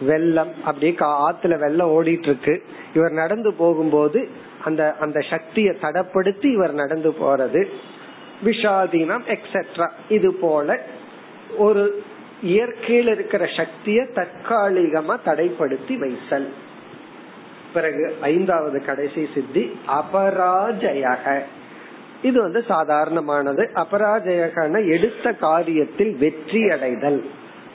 வெள்ளம் அப்படியே ஆத்துல வெள்ளம் ஓடிட்டு இருக்கு இவர் நடந்து போகும்போது அந்த அந்த சக்தியை தடப்படுத்தி இவர் நடந்து போறது. விஷாதீனம் எக்ஸெட்ரா இது போல ஒரு இயற்கையில் இருக்கிற சக்தியை தற்காலிகமா தடைப்படுத்தி வைத்தல். பிறகு ஐந்தாவது கடைசி சித்தி அபராஜயக. இது வந்து சாதாரணமானது. அபராஜயகன எடுத்த காரியத்தில் வெற்றி அடைதல்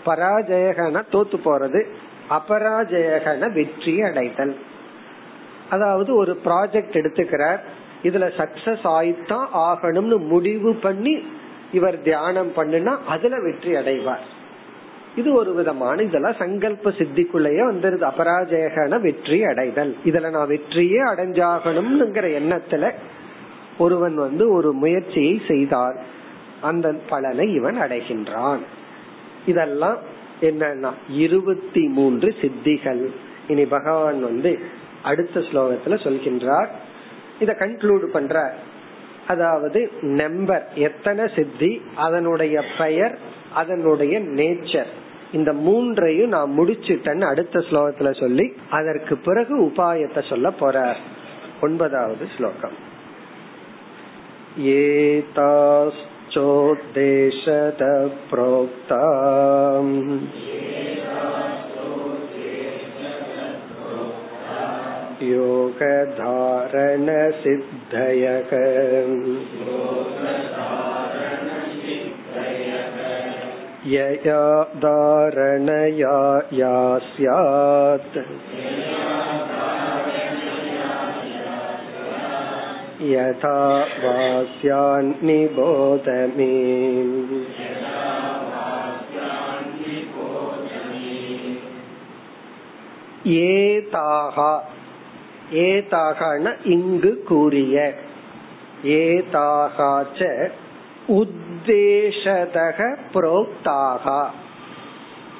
பராஜயகன தோத்து போறது. அபராஜயகன வெற்றி அடைதல். அதாவது ஒரு ப்ராஜெக்ட் எடுத்துக்கிறார் இதுல சக்சஸ் ஆயித்தான் ஆகணும்னு முடிவு பண்ணி இவர் தியானம் பண்ணுனா அதுல வெற்றி அடைவார். இது ஒரு விதமான இதெல்லாம் சங்கல்ப சித்திக்குள்ளேயே வந்துருது. அபராஜயகன வெற்றி அடைதல். இதுல நான் வெற்றியே அடைஞ்சாகணும்ங்கிற எண்ணத்துல ஒருவன் வந்து ஒரு முயற்சியை செய்தால் அந்த பலனை இவன் அடைகின்றான். இதெல்லாம் என்னன்னா இருபத்தி மூன்று சித்திகள். இனி பகவான் வந்து அடுத்த ஸ்லோகத்துல சொல்கின்றார். இத கன்க்ளூட் பண்ற அதாவது நம்பர் எத்தனை சித்தி அதனுடைய பெயர் அதனுடைய நேச்சர் இந்த மூன்றையும் நான் முடிச்சுட்டேன்னு அடுத்த ஸ்லோகத்துல சொல்லி அதற்கு பிறகு உபாயத்தை சொல்ல போறார். ஒன்பதாவது ஸ்லோகம். ஏதாச்சோத்தேஷத ப்ரோக்தாம் योगधारणसिद्धयक यया धारणया या स्यात् यथा वास्यान्निबोध मे ஏதாகா. ஏதாகன இங்கு கூறிய. ஏதாகாச்ச உத்தேசதக புரோக்தாகா.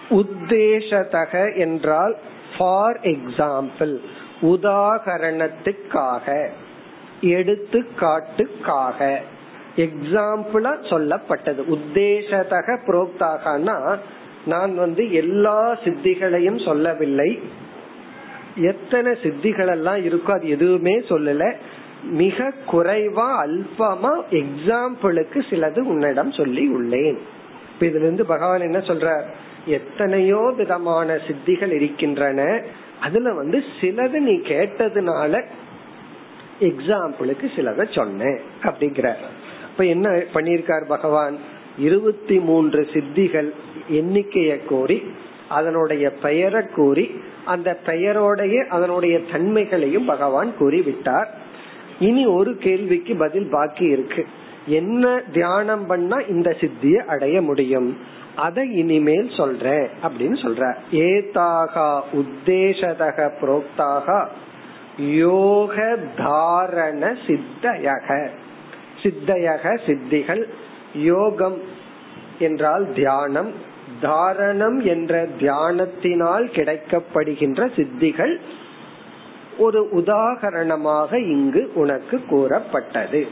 உத்தேசதக என்றால் ஃபார் எக்ஸாம்பிள் உதாகரணத்துக்காக எடுத்துக்காட்டுக்காக. எக்ஸாம்பிளா சொல்லப்பட்டது. உத்தேசதக புரோக்தாகனா நான் வந்து எல்லா சித்திகளையும் சொல்லவில்லை. எத்தனை சித்திகள் எல்லாம் இருக்கோ அது எதுவுமே சொல்லல. மிக குறைவா அல்பமா எக்ஸாம்பிளுக்கு சிலது உன்னிடம் சொல்லி உள்ளேன். இதுல இருந்து பகவான் என்ன சொல்ற எத்தனையோ விதமான சித்திகள் இருக்கின்றன. அதுல வந்து சிலது நீ கேட்டதுனால எக்ஸாம்பிளுக்கு சிலத சொன்னேன் அப்படிங்கிற இப்ப என்ன பண்ணிருக்கார் பகவான்? இருபத்தி மூன்று சித்திகள் எண்ணிக்கைய கோரி அதனுடைய பெயரை கூறி அந்த பெயரோடைய அதனுடைய தன்மைகளையும் பகவான் கூறிவிட்டார். இனி ஒரு கேள்விக்கு பதில் பாக்கி இருக்கு. என்ன தியானம் பண்ணா இந்த சித்தியை அடைய முடியும்? அதை இனிமேல் சொல்றேன் அப்படின்னு சொல்ற ஏதாகா உத்தேசதக புரோக்தாக யோக தாரண சித்தயக. சித்தயக சித்திகள் யோகம் என்றால் தியானம் தாரணம் என்ற தியானத்தினால் கிடைக்கப்படுகின்ற சித்திகள் ஒரு உதாகரணமாக இங்கு உனக்கு கூறப்பட்டது.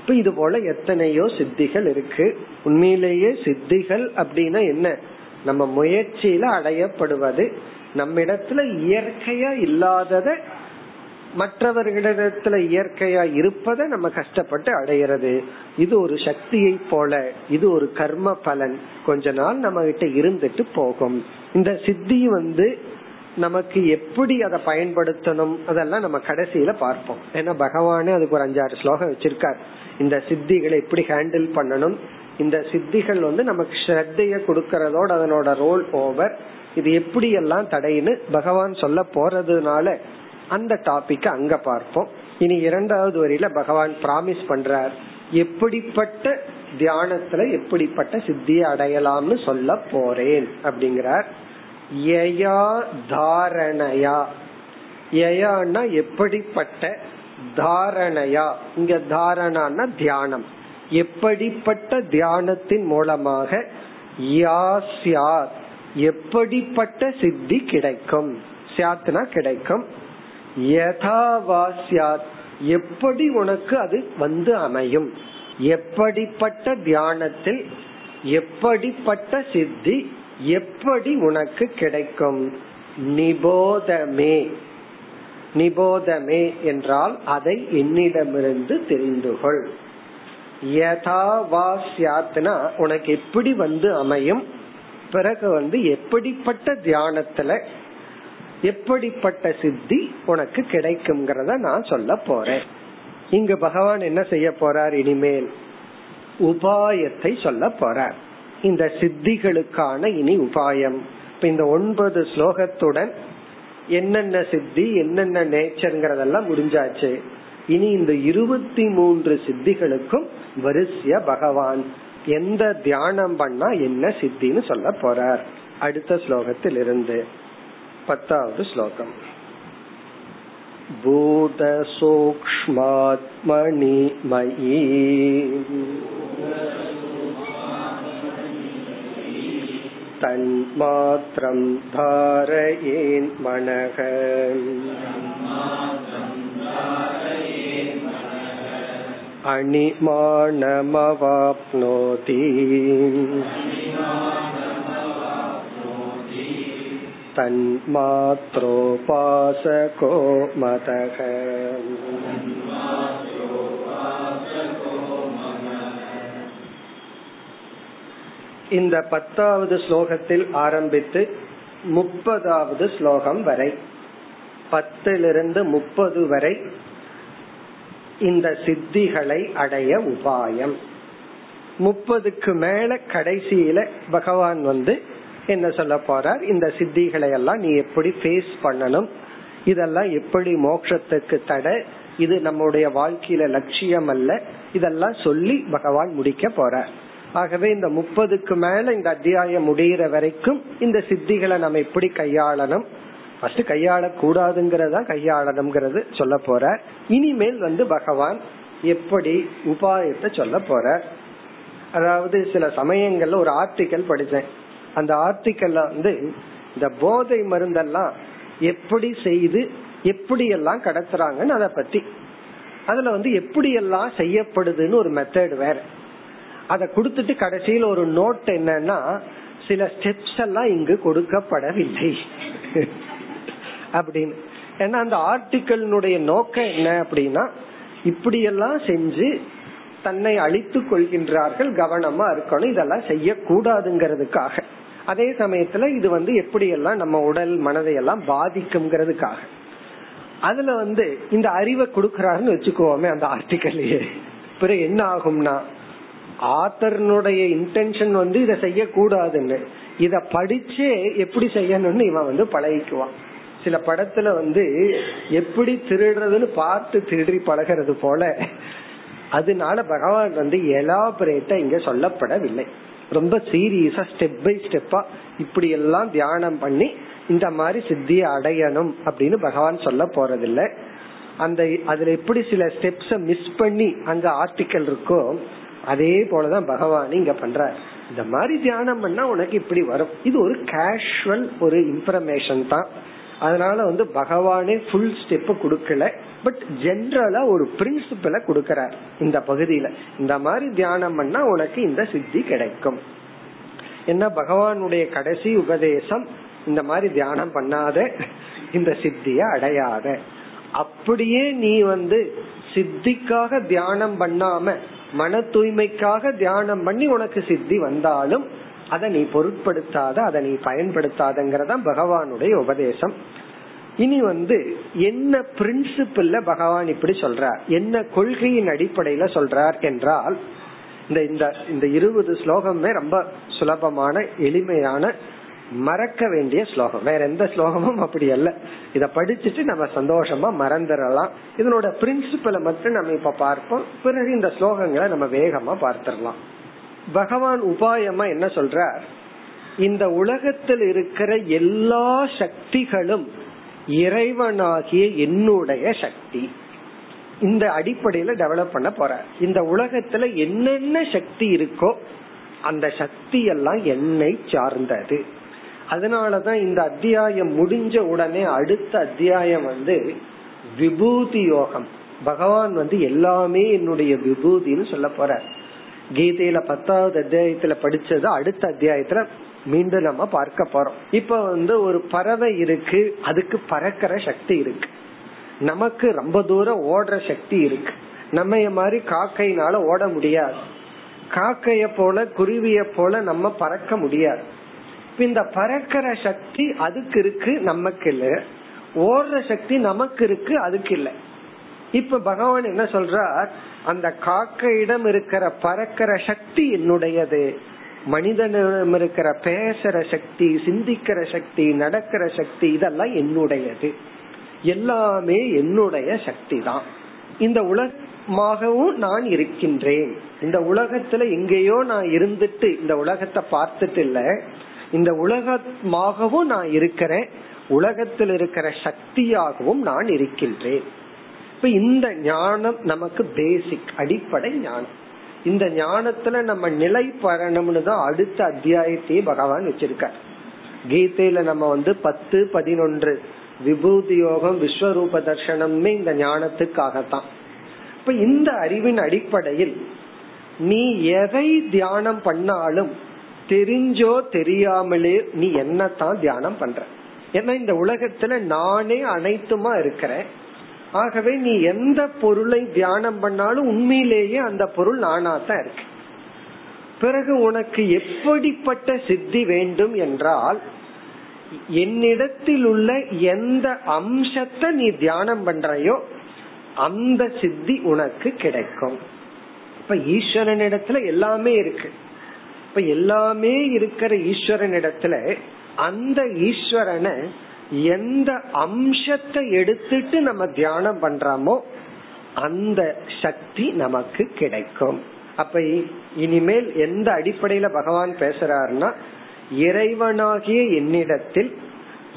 இப்ப இது போல எத்தனையோ சித்திகள் இருக்கு. உண்மையிலேயே சித்திகள் அப்படின்னா என்ன? நம்ம முயற்சியில அடையப்படுவது நம்மிடத்துல இயற்கையா இல்லாதத மற்றவர்களிடத்துல இயற்கையா இருப்பதை நம்ம கஷ்டப்பட்டு அடையிறது. இது ஒரு சக்தியை போல இது ஒரு கர்ம பலன். கொஞ்ச நாள் நம்ம கிட்ட இருந்துட்டு போகும். இந்த சித்தி வந்து நமக்கு எப்படி அதை பயன்படுத்தணும் அதெல்லாம் நம்ம கடைசியில பார்ப்போம். ஏன்னா பகவானே அதுக்கு ஒரு அஞ்சாறு ஸ்லோகம் வச்சிருக்கார். இந்த சித்திகளை எப்படி ஹேண்டில் பண்ணணும்? இந்த சித்திகள் வந்து நமக்கு ஸ்ரத்தைய கொடுக்கறதோட அதனோட ரோல் ஓவர் இது எப்படி எல்லாம் தடைன்னு பகவான் சொல்ல போறதுனால அந்த டாபிக் அங்க பார்ப்போம். இனி இரண்டாவது வரியில பகவான் பிராமிஸ் பண்றார். எப்படிப்பட்ட தியானத்துல எப்படிப்பட்ட சித்தியை அடையலாம்னு சொல்ல போறேன் அப்படிங்கிறார். யயா தாரணயா. யயான்னா எப்படிப்பட்ட தாரணையா? இங்க தாரணான்னா தியானம். எப்படிப்பட்ட தியானத்தின் மூலமாக யாஸ்யாத் எப்படிப்பட்ட சித்தி கிடைக்கும்? சியாத்னா கிடைக்கும். யதாவாஸ்யாத். எப்படி உனக்கு அது வந்து அமையும்? எப்படிப்பட்ட தியானத்தில் எப்படிப்பட்ட சித்தி எப்படி உனக்கு கிடைக்கும்? நிபோதமே. நிபோதமே என்றால் அதை என்னிடமிருந்து தெரிந்து கொள். யதாவாஸ்யாத்னா உனக்கு எப்படி வந்து அமையும்? பிறகு வந்து எப்படிப்பட்ட தியானத்துல எப்படிப்பட்ட சித்தி உனக்கு கிடைக்கும்ங்கிறத நான் சொல்ல போறேன். இங்கு பகவான் என்ன செய்ய போறார்? இனிமேல் உபாயத்தை சொல்ல போறார். இந்த சித்திகளுக்கான இனி உபாயம். இப்ப இந்த ஒன்பது ஸ்லோகத்துடன் என்னென்ன சித்தி என்னென்ன நேச்சர்ங்கிறதெல்லாம் முடிஞ்சாச்சு. இனி இந்த இருபத்தி மூன்று சித்திகளுக்கும் வரிசைய பகவான் எந்த தியானம் பண்ணா என்ன சித்தின்னு சொல்ல போறார். அடுத்த ஸ்லோகத்தில் இருந்து பத்தாவது ஸ்லோகம் भूतसूक्ष्मात्मनि मयि तन्मात्रं धारयेन् मनः अणिमानमवाप्नोति तन्मात्रोपासको मतः இந்த பத்தாவது ஸ்லோகத்தில் ஆரம்பித்து முப்பதாவது ஸ்லோகம் வரை பத்திலிருந்து முப்பது வரை இந்த சித்திகளை அடைய உபாயம் முப்பதுக்கு மேல கடைசியில பகவான் வந்து என்ன சொல்ல போறார்? இந்த சித்திகளை எல்லாம் நீ எப்படி ஃபேஸ் பண்ணணும்? இதெல்லாம் எப்படி மோட்சத்துக்கு தடை? இது நம்முடைய வாழ்க்கையில லட்சியம் அல்ல. இதெல்லாம் சொல்லி பகவான் முடிக்க போறார். ஆகவே இந்த முப்பதுக்கு மேல இந்த அத்தியாயம் முடிகிற வரைக்கும் இந்த சித்திகளை நம்ம எப்படி கையாளணும்? ஃபர்ஸ்ட் கையாள கூடாதுங்கிறதா கையாளணுங்கிறது சொல்ல போற இனிமேல் வந்து பகவான் எப்படி உபாயத்தை சொல்ல போற அதாவது சில சமயங்கள்ல ஒரு ஆர்டிக்கல் படிச்சேன் அந்த ஆர்டிக்கல்ல வந்து இந்த போதை மருந்தெல்லாம் எப்படி செய்து எப்படி எல்லாம் கடத்துறாங்கன்னு அதை பத்தி. அதுல வந்து எப்படி எல்லாம் செய்யப்படுதுன்னு ஒரு மெத்தட் வேற. அதை கொடுத்துட்டு கடைசியில் ஒரு நோட் என்னன்னா சில ஸ்டெப்ஸ் எல்லாம் இங்கு கொடுக்கப்படவில்லை. அப்படின்னு. ஏன்னா அந்த ஆர்டிக்கலினுடைய நோக்கம் என்ன அப்படின்னா இப்படியெல்லாம் செஞ்சு தன்னை அழித்துக் கொள்கின்றார்கள் கவனமா இருக்கணும் இதெல்லாம் செய்யக்கூடாதுங்கிறதுக்காக. அதே சமயத்துல இது வந்து எப்படியெல்லாம் நம்ம உடல் மனதை எல்லாம் பாதிக்கும்ங்கிறதுக்காக. அதுல வந்து இந்த அறிவை கொடுக்கறாருன்னு வச்சுக்கோமே அந்த ஆர்டிக்கல்லையே பிறகு என்ன ஆகும்னா ஆத்தர்னுடைய இன்டென்ஷன் வந்து இதை செய்யக்கூடாதுன்னு இத படிச்சே எப்படி செய்யணும்னு இவன் வந்து பழகிக்குவான். சில படத்துல வந்து எப்படி திருடுறதுன்னு பார்த்து திருடி பழகிறது போல அதனால பகவான் வந்து எலாபரேட்டா இங்க சொல்லப்படவில்லை. ரொம்ப சீரியஸா ஸ்டெப் பை ஸ்டெப்பா இப்படி எல்லாம் தியானம் பண்ணி இந்த மாதிரி சித்தியை அடையணும் அப்படின்னு பகவான் சொல்ல போறதில்லை. அந்த அதுல எப்படி சில ஸ்டெப்ஸ மிஸ் பண்ணி அங்க ஆர்டிக்கல் இருக்கோ அதே போலதான் பகவான் இங்க பண்ற இந்த மாதிரி தியானம் பண்ணா உனக்கு இப்படி வரும். இது ஒரு கேஷுவல் ஒரு இன்ஃபர்மேஷன் தான். அதனால வந்து பகவானே ஃபுல் ஸ்டெப் கொடுக்கல. பட் ஜென்ரலா ஒரு பிரின்சிபல கொடுக்கிறார் இந்த பகுதியில. இந்த மாதிரி தியானம் பண்ணா உனக்கு இந்த சித்தி கிடைக்கும். என்ன பகவானுடைய கடைசி உபதேசம்? இந்த மாதிரி தியானம் பண்ணாத இந்த சித்திய அடையாத. அப்படியே நீ வந்து சித்திக்காக தியானம் பண்ணாம மன தூய்மைக்காக தியானம் பண்ணி உனக்கு சித்தி வந்தாலும் அதை நீ பொருட்படுத்தாத அதை நீ பயன்படுத்தாதங்கிறதா பகவானுடைய உபதேசம். இனி வந்து என்ன பிரின்சிபிள்ல பகவான் இப்படி சொல்றார்? என்ன கொள்கையின் அடிப்படையில சொல்றார் என்றால் இந்த இந்த இந்த இருபது ஸ்லோகமே ரொம்ப சுலபமான எளிமையான மறக்க வேண்டிய ஸ்லோகம். வேற எந்த ஸ்லோகமும் அப்படி அல்ல. இத படிச்சுட்டு நம்ம சந்தோஷமா மறந்துடலாம். இதனோட பிரின்சிபலை மட்டும் நம்ம இப்ப பார்ப்போம். பிறகு இந்த ஸ்லோகங்களை நம்ம வேகமா பார்த்திடலாம். பகவான் உபாயமா என்ன சொல்றார்? இந்த உலகத்தில் இருக்கிற எல்லா சக்திகளும் இறைவனாகிய என்னுடைய சக்தி. இந்த அடிப்படையில டெவலப் பண்ண போற. இந்த உலகத்துல என்னென்ன சக்தி இருக்கோ அந்த சக்தி எல்லாம் என்னை சார்ந்தது. அதனாலதான் இந்த அத்தியாயம் முடிஞ்ச உடனே அடுத்த அத்தியாயம் வந்து விபூதி யோகம். பகவான் வந்து எல்லாமே என்னுடைய விபூதின்னு சொல்ல போற கீதையில பத்தாவது அத்தியாயத்துல படிச்சது அடுத்த அத்தியாயத்துல மீண்டும் நம்ம பார்க்க போறோம். இப்ப வந்து ஒரு பறவை இருக்கு அதுக்கு பறக்கிற சக்தி இருக்கு. நமக்கு ரொம்ப தூரம் ஓடுற சக்தி இருக்கு. நம்ம மாதிரி காக்கைனால ஓட முடியாது. காக்கைய போல குருவிய போல நம்ம பறக்க முடியாது. இந்த பறக்கிற சக்தி அதுக்கு இருக்கு நமக்கு இல்ல. ஓடுற சக்தி நமக்கு இருக்கு அதுக்கு இல்ல. இப்ப பகவான் என்ன சொல்றார்? அந்த காக்கையிடம் இருக்கிற பறக்கிற சக்தி என்னுடையது. மனிதனிடம் இருக்கிற பேசுற சக்தி சிந்திக்கிற சக்தி நடக்கிற சக்தி இதெல்லாம் என்னுடையது. எல்லாமே என்னுடைய சக்தி தான் இந்த உலகமாகவும் நான் இருக்கின்றேன். இந்த உலகத்துல எங்கேயோ நான் இருந்துட்டு இந்த உலகத்தை பார்த்துட்டு இல்ல. இந்த உலகமாகவும் நான் இருக்கிறேன். உலகத்தில் இருக்கிற சக்தியாகவும் நான் இருக்கின்றேன். இப்ப இந்த ஞானம் நமக்கு பேசிக் அடிப்படை ஞானம். இந்த ஞானத்துல நம்ம நிலை பெறணும்னு தான் அடுத்த அத்தியாயத்தையே பகவான் வச்சிருக்கார். கீதையில நம்ம வந்து பத்து பதினொன்று விபூதி யோகம் விஸ்வரூப தர்சனம்னு இந்த ஞானத்துக்காகத்தான். இப்ப இந்த அறிவின் அடிப்படையில் நீ எதை தியானம் பண்ணாலும் தெரிஞ்சோ தெரியாமலே நீ என்னத்தான் தியானம் பண்ற? ஏன்னா இந்த உலகத்துல நானே அனைத்துமா இருக்கிறேன். ஆகவே நீ எந்த பொருளை தியானம் பண்ணாலும் உண்மையிலேயே அந்த பொருள் நானா தான் இருக்கு. பிறகு உனக்கு எப்படிப்பட்ட சித்தி வேண்டும் என்றால் என்னிடத்தில் உள்ள எந்த அம்சத்தை நீ தியானம் பண்றையோ அந்த சித்தி உனக்கு கிடைக்கும். இப்ப ஈஸ்வரனிடத்துல எல்லாமே இருக்கு. இப்ப எல்லாமே இருக்கிற ஈஸ்வரன் இடத்துல அந்த ஈஸ்வரனை எந்த அம்சத்தை எடுத்துட்டு நம்ம தியானம் பண்றோமோ அந்த சக்தி நமக்கு கிடைக்கும். அப்ப இனிமேல் எந்த அடிப்படையில பகவான் பேசுறாருன்னா இறைவனாகிய என்னிடத்தில்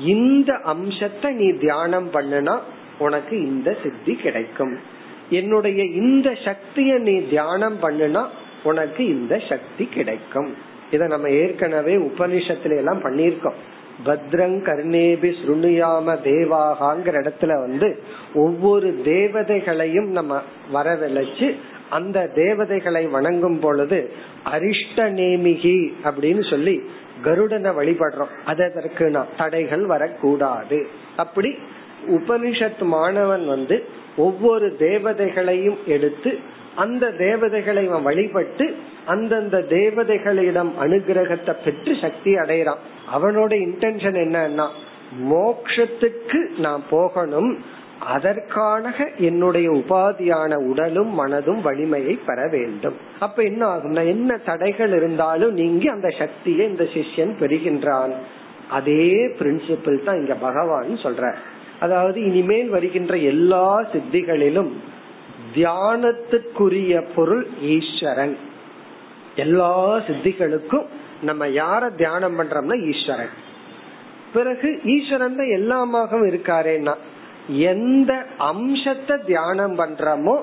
இந்த அம்சத்தை நீ தியானம் பண்ணுனா உனக்கு இந்த சித்தி கிடைக்கும். என்னுடைய இந்த சக்திய நீ தியானம் பண்ணுனா உனக்கு இந்த சக்தி கிடைக்கும். இத நம்ம ஏற்கனவே உபனிஷத்துல எல்லாம் பண்ணிருக்கோம் பத்ரங் கர்ணேபி சுருணியாம தேவாகாங்கிற இடத்துல வந்து ஒவ்வொரு தேவதைகளையும் நம்ம வரவழைச்சு அந்த தேவதைகளை வணங்கும் பொழுது அரிஷ்ட நேமிகி அப்படின்னு சொல்லி கருடனை வழிபடுறோம். அதற்கு நான் தடைகள் வரக்கூடாது. அப்படி உபனிஷத் மாணவன் வந்து ஒவ்வொரு தேவதைகளையும் எடுத்து அந்த தேவதைகளை இவன் வழிபட்டு அந்தந்த தேவதைகளிடம் அனுகிரகத்தை பெற்று சக்தி அடைகிறான். அவனோட இன்டென்ஷன் என்னன்னா மோக்ஷத்துக்கு நான் போகணும் அதற்கான என்னுடைய உபாதியான உடலும் மனதும் வலிமையை பெற வேண்டும். அப்ப என்ன ஆகும்னா என்ன தடைகள் இருந்தாலும் நீங்க அந்த சக்தியை இந்த சிஷ்யன் பெறுகின்றான். அதே பிரின்சிபிள் தான் இங்க பகவான் சொல்ற அதாவது இனிமேல் வருகின்ற எல்லா சித்திகளிலும் தியானத்துக்குரிய பொருள் ஈஸ்வரன். எல்லா சித்திகளுக்கும் நம்ம யார தியானம் பண்றோம்னா ஈஸ்வரன். பிறகு ஈஸ்வரன் தான் எல்லாமாகவும் இருக்காரேன்னா எந்த அம்சத்தை தியானம் பண்றோமோ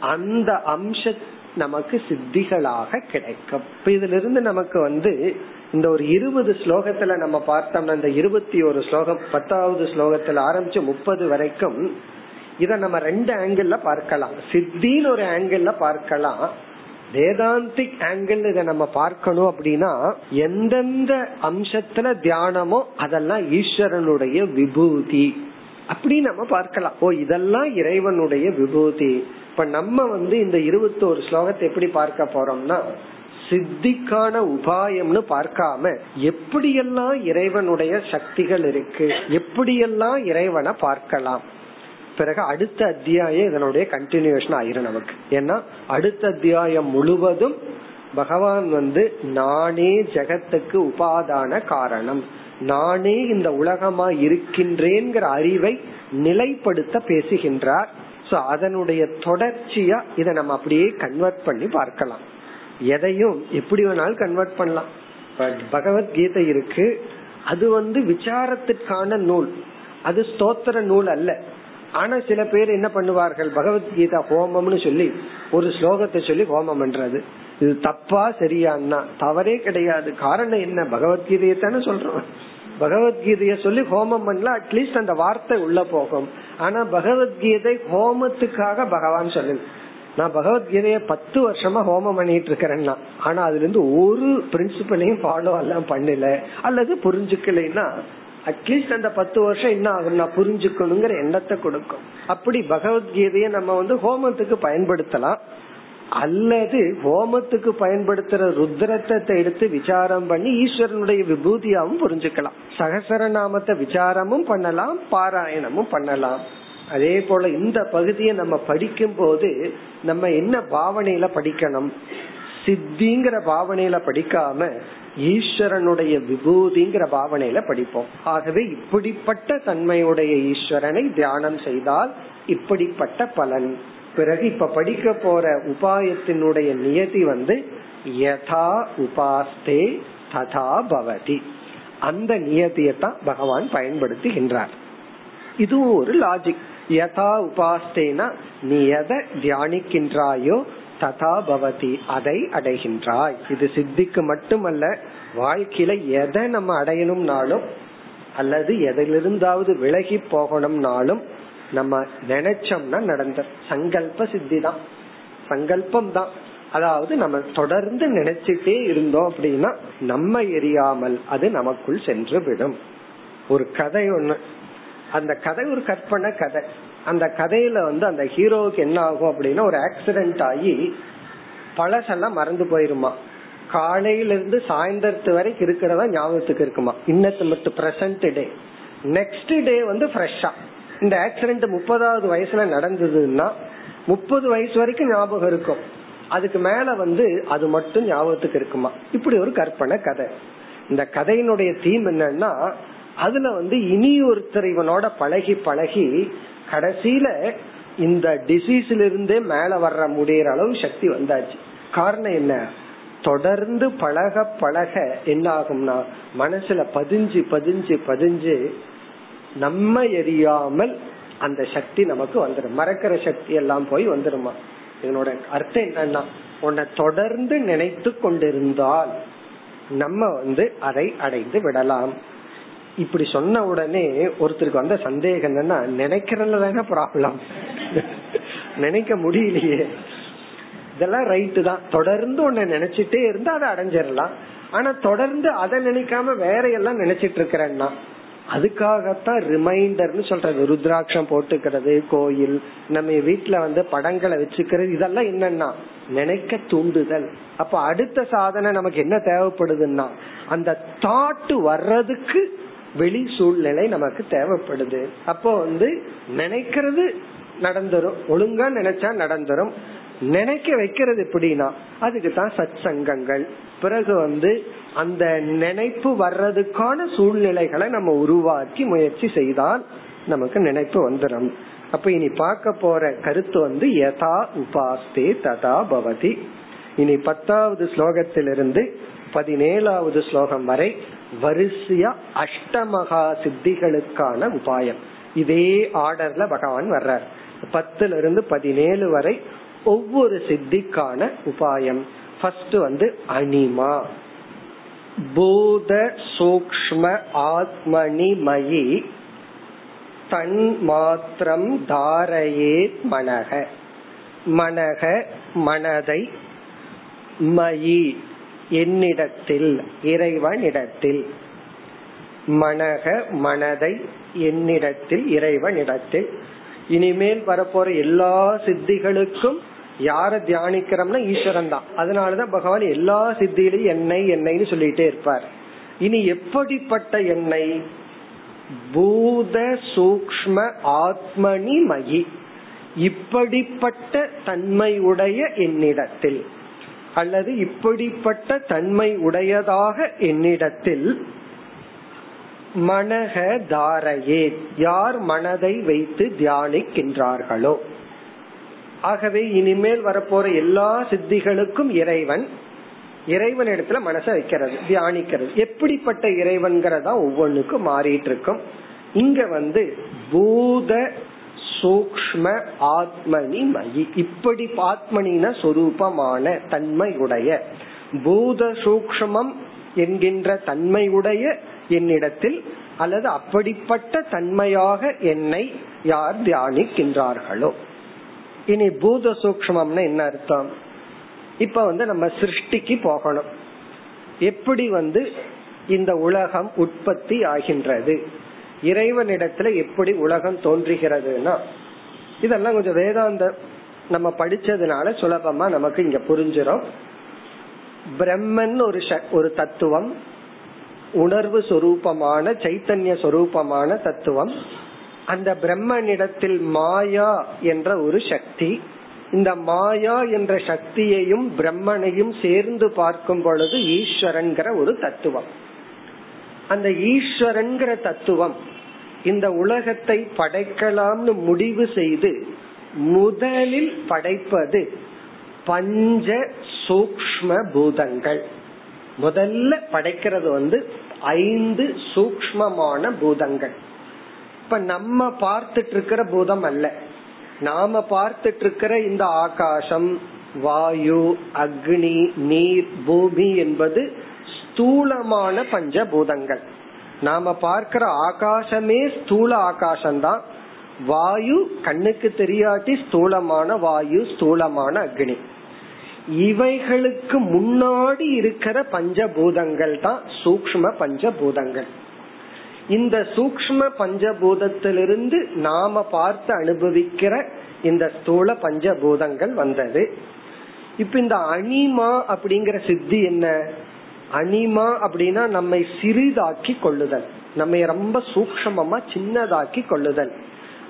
அந்த அம்ச நமக்கு சித்திகளாக கிடைக்கும். இப்ப இதுல இருந்து நமக்கு வந்து இந்த ஒரு இருபது ஸ்லோகத்துல நம்ம பார்த்தோம்னா இந்த இருபத்தி ஒரு ஸ்லோகம் பத்தாவது ஸ்லோகத்துல ஆரம்பிச்சு முப்பது வரைக்கும் இத நம்ம ரெண்டு ஆங்கிள் பார்க்கலாம். சித்தின்னு ஒரு ஆங்கிள் பார்க்கலாம். வேதாந்திக் ஆங்கிள் இதை நம்ம பார்க்கணும் அப்படின்னா எந்தெந்த அம்சத்துல தியானமோ அதெல்லாம் ஈஸ்வரனுடைய விபூதி. அப்படி நம்ம பார்க்கலாம். ஓ இதெல்லாம் இறைவனுடைய விபூதி. இப்ப நம்ம வந்து இந்த இருபத்தோரு ஸ்லோகத்தை எப்படி பார்க்க போறோம்னா சித்திக்கான உபாயம்னு பார்க்காம எப்படியெல்லாம் இறைவனுடைய சக்திகள் இருக்கு எப்படியெல்லாம் இறைவனை பார்க்கலாம். பிறகு அடுத்த அத்தியாயம் இதனுடைய கண்டினியூஷன் ஆயிரும் நமக்கு. ஏன்னா அடுத்த அத்தியாயம் முழுவதும் பகவான் வந்து நானே ஜெகத்துக்கு உபாதான காரணம். நானே இந்த உலகமா இருக்கின்றேங்கிற அறிவை நிலைப்படுத்த பேசுகின்றார். சோ அதனுடைய தொடர்ச்சியா இதை நம்ம அப்படியே கன்வெர்ட் பண்ணி பார்க்கலாம். எதையும் எப்படி வேணாலும் கன்வெர்ட் பண்ணலாம். பகவத்கீதை இருக்கு. அது வந்து விசாரத்திற்கான நூல். அது ஸ்தோத்திர நூல் அல்ல. ஆனா சில பேர் என்ன பண்ணுவார்கள்? பகவத்கீதா ஹோமம்னு சொல்லி ஒரு ஸ்லோகத்தை சொல்லி ஹோமம் பண்றது. இது தப்பா சரியான்னா? தவறே கிடையாது. காரணம் என்ன? பகவத்கீதையை தானே சொல்றோம். பகவத்கீதைய சொல்லி ஹோமம் பண்ணல அட்லீஸ்ட் அந்த வார்த்தை உள்ள போகும். ஆனா பகவத்கீதை ஹோமத்துக்காக பகவான் சொல்லு நான் பகவத்கீதைய பத்து வருஷமா ஹோமம் பண்ணிட்டு இருக்கிறேன்னா ஆனா அதுல இருந்து ஒரு பிரின்சிபலையும் ஃபாலோ எல்லாம் பண்ணல. அல்லது புரிஞ்சுக்கலைன்னா அட்லீஸ்ட் அந்த பத்து வருஷம் என்ன ஆகும்? நான் புரிஞ்சுக்கணுங்கிற எண்ணத்தை கொடுக்கும். அப்படி பகவத்கீதைய நம்ம வந்து ஹோமத்துக்கு பயன்படுத்தலாம். அல்லது ஹோமத்துக்கு பயன்படுத்துற ருத்ரத்தை எடுத்து விசாரம் பண்ணி ஈஸ்வரனுடைய விபூதியாவும் புரிஞ்சுக்கலாம். சகசர நாமத்தை விசாரமும் பண்ணலாம் பாராயணமும் பண்ணலாம். அதே போல இந்த பகுதியை நம்ம படிக்கும் போது நம்ம என்ன பாவனையில படிக்கணும்? சித்திங்கிற பாவனையில படிக்காம ஈஸ்வரனுடைய விபூதிங்கிற பாவனையில படிப்போம். ஆகவே இப்படிப்பட்ட தன்மையுடைய ஈஸ்வரனை தியானம் செய்தால் இப்படிப்பட்ட பலன். பிறகு இப்ப படிக்க போற உபாயத்தினுடைய நியதி வந்து யதா உபாஸ்தே ததா பவதி. அந்த நியதியத்தான் பகவான் பயன்படுத்துகின்றார். இது ஒரு லாஜிக் யதா உபாஸ்தேனா நீ எதை தியானிக்கின்றாயோ ததா பவதி அதை அடைகின்றாய். இது சித்திக்கு மட்டுமல்ல வாழ்க்கையில எதை நம்ம அடையணும்னாலும் அல்லது எதிலிருந்தாவது விலகி போகணும்னாலும் நம்ம நினைச்சோம்னா நடந்த சங்கல்ப சித்தி தான் சங்கல்பம் தான். அதாவது நம்ம தொடர்ந்து நினைச்சிட்டே இருந்தோம் அப்படின்னா நம்ம எரியாமல் அது நமக்குள் சென்று விடும். ஒரு கதை ஒண்ணு. அந்த கதை ஒரு கற்பனை கதை. அந்த கதையில வந்து அந்த ஹீரோவுக்கு என்ன ஆகும் அப்படின்னா ஒரு ஆக்சிடென்ட் ஆகி பழசெல்லாம் மறந்து போயிருமா. காலையில இருந்து சாயந்தரத்து வரைக்கும் இருக்கிறதா ஞாபகத்துக்கு இருக்குமா. இன்னத்து மட்டும் பிரசன்ட் டே நெக்ஸ்ட் டே வந்து ஃப்ரெஷ்ஷா இந்த ஆக்சிடென்ட் முப்பதாவது வயசுல நடந்ததுன்னா முப்பது வயசு வரைக்கும் ஞாபகம் இருக்கும். அதுக்கு மேல வந்து அது மட்டும் ஞாபகத்துக்கு இருக்குமா. இப்படி ஒரு கற்பனை கதை. இந்த கதையினுடைய தீம் என்னன்னா அதுல வந்து இனி ஒருத்தர் இவனோட பழகி பழகி கடைசியில இந்த டிசீஸ்ல இருந்தே மேல வர்ற முடியற அளவு சக்தி வந்தாச்சு. காரணம் என்ன? தொடர்ந்து பழக பழக என்ன ஆகும்னா மனசுல பதிஞ்சு பதிஞ்சு பதிஞ்சு நம்ம எரியாமல் அந்த சக்தி நமக்கு வந்துடும் மறக்கிற சக்தி எல்லாம் போய் வந்துருமா? இதனோட அர்த்தம் என்னன்னா உன்னை தொடர்ந்து நினைத்து கொண்டிருந்தால் நம்ம வந்து அதை அடைந்து விடலாம். இப்படி சொன்ன உடனே ஒருத்தருக்கு வந்த சந்தேகம் என்னன்னா நினைக்கிறதுல தானே ப்ராப்ளம் நினைக்க முடியலையே. இதெல்லாம் ரைட்டு தான். தொடர்ந்து ஒண்ணு நினைச்சிட்டே இருந்தா அதை அடைஞ்சிடலாம். ஆனா தொடர்ந்து அதை நினைக்காம வேற எல்லாம் நினைச்சிட்டு இருக்கிறேன்னா அதுக்காகத்தான் ரிமைண்டர்னு சொல்றது. ருத்ராட்சம் போட்டுக்கிறது கோயில் நம்ம வீட்டுல வந்து படங்களை வச்சுக்கிறது இதெல்லாம் என்னன்னா நினைக்க தூண்டுதல். அப்ப அடுத்த சாதனை நமக்கு என்ன தேவைப்படுதுன்னா அந்த தாட்டு வர்றதுக்கு வெளி சூழ்நிலை நமக்கு தேவைப்படுது. அப்போ வந்து நினைக்கிறது நடந்துரும். ஒழுங்கா நினைச்சா நடந்துரும். நினைக்க வைக்கிறது எப்படின்னா அதுக்கு தான் சத் சங்கங்கள் பிறகு வந்து அந்த நினைப்பு வர்றதுக்கான சூழ்நிலைகளை நம்ம உருவாக்கி முயற்சி செய்தால் நமக்கு நினைப்பு வந்துடும் அப்ப இனி பார்க்க போற கருத்து வந்து யதா உபாஸ்தே ததா பவதி. இனி பத்தாவது ஸ்லோகத்திலிருந்து பதினேழாவது ஸ்லோகம் வரை வரிசையா அஷ்டமகா சித்திகளுக்கான உபாயம். இதே ஆர்டர்ல பகவான் வர்றார். பத்துல இருந்து பதினேழு வரை ஒவ்வொரு சித்திக்கான உபாயம். ஃபர்ஸ்ட் வந்து அனிமா பூத சூக்ம ஆத்மனி மயி தன் மாத்திரம் தாரையே மனக. மனக மனதை மயி. என்னிடத்தில் இறைவனிடத்தில். மனக மனதை என்னிடத்தில் இறைவனிடத்தில். இனிமேல் வரப்போற எல்லா சித்திகளுக்கும் யார தியானிக்கிறோம்னா ஈஸ்வரன் தான் அதனாலதான் பகவான் எல்லா சித்தியிலும் என்னை என்னைன்னு சொல்லிட்டே இருப்பார். இனி எப்படிப்பட்ட என்னை? பூத சூக்ம ஆத்மனி மயி இப்படிப்பட்ட தன்மையுடைய என்னிடத்தில். அல்லது இப்படிப்பட்ட தன்மை உடையதாக என்னிடத்தில் மனக தாரையே யார் மனதை வைத்து தியானிக்கின்றார்களோ. ஆகவே இனிமேல் வரப்போற எல்லா சித்திகளுக்கும் இறைவன் இறைவன் இடத்துல மனசை வைக்கிறது தியானிக்கிறது. எப்படிப்பட்ட இறைவன்கிறதா ஒவ்வொன்றுக்கும் மாறிட்டு இருக்கும் இங்க வந்து பூத சூக்ம ஆத்மனி மயி இப்படி ஆத்மனின சொரூபமான தன்மையுடைய பூத சூக்மம் என்கின்ற தன்மையுடைய என்னிடத்தில் அல்லது அப்படிப்பட்ட தன்மையாக என்னை யார் தியானிக்கின்றார்களோ. இனி பூத சூக்மம்னா என்ன அர்த்தம்? இப்ப வந்து நம்ம சிருஷ்டிக்கு போகணும். எப்படி வந்து இந்த உலகம் உற்பத்தி ஆகின்றது? இறைவனிடத்துல எப்படி உலகம் தோன்றுகிறதுனா இதெல்லாம் கொஞ்சம் வேதாந்த நம்ம படிச்சதுனால சுலபமா நமக்கு இங்க புரிஞ்சிடும் பிரம்மன் ஒரு ஒரு தத்துவம் உணர்வு சொரூபமான சைத்தன்ய சொரூபமான தத்துவம் அந்த பிரம்மனிடத்தில் மாயா என்ற ஒரு சக்தி இந்த மாயா என்ற சக்தியையும் பிரம்மனையும் சேர்ந்து பார்க்கும் பொழுது ஈஸ்வரன்கிற ஒரு தத்துவம். அந்த ஈஸ்வரன்கிற தத்துவம் இந்த உலகத்தை படைக்கலாம்னு முடிவு செய்து முதலில் படைப்பது பஞ்ச சூக்ம பூதங்கள். முதல்ல படைக்கிறது வந்து ஐந்து சூக்மமான பூதங்கள். இப்ப நம்ம பார்த்துட்டு இருக்கிற பூதம் அல்ல. நாம பார்த்துட்டு இருக்கிற இந்த ஆகாசம் வாயு அக்னி நீர் பூமி என்பது ஸ்தூலமான பஞ்சபூதங்கள். நாம பார்க்கிற ஆகாசமே ஸ்தூல ஆகாசம்தான். வாயு கண்ணுக்கு தெரியாட்டி ஸ்தூலமான வாயு ஸ்தூலமான அக்னி. இவைகளுக்கு முன்னாடி இருக்கிற பஞ்சபூதங்கள் தான் சூக்ம பஞ்சபூதங்கள். இந்த சூக்ம பஞ்சபூதத்திலிருந்து நாம பார்த்து அனுபவிக்கிற இந்த ஸ்தூல பஞ்சபூதங்கள் வந்தது. இப்ப இந்த அனிமா அப்படிங்கிற சித்தி என்ன? அனிமா அப்படின்னா நம்மை சிறிதாக்கி கொள்ளுதல். நம்மை ரொம்ப சூக்ஷமமா சின்னதாக்கி கொள்ளுதல்.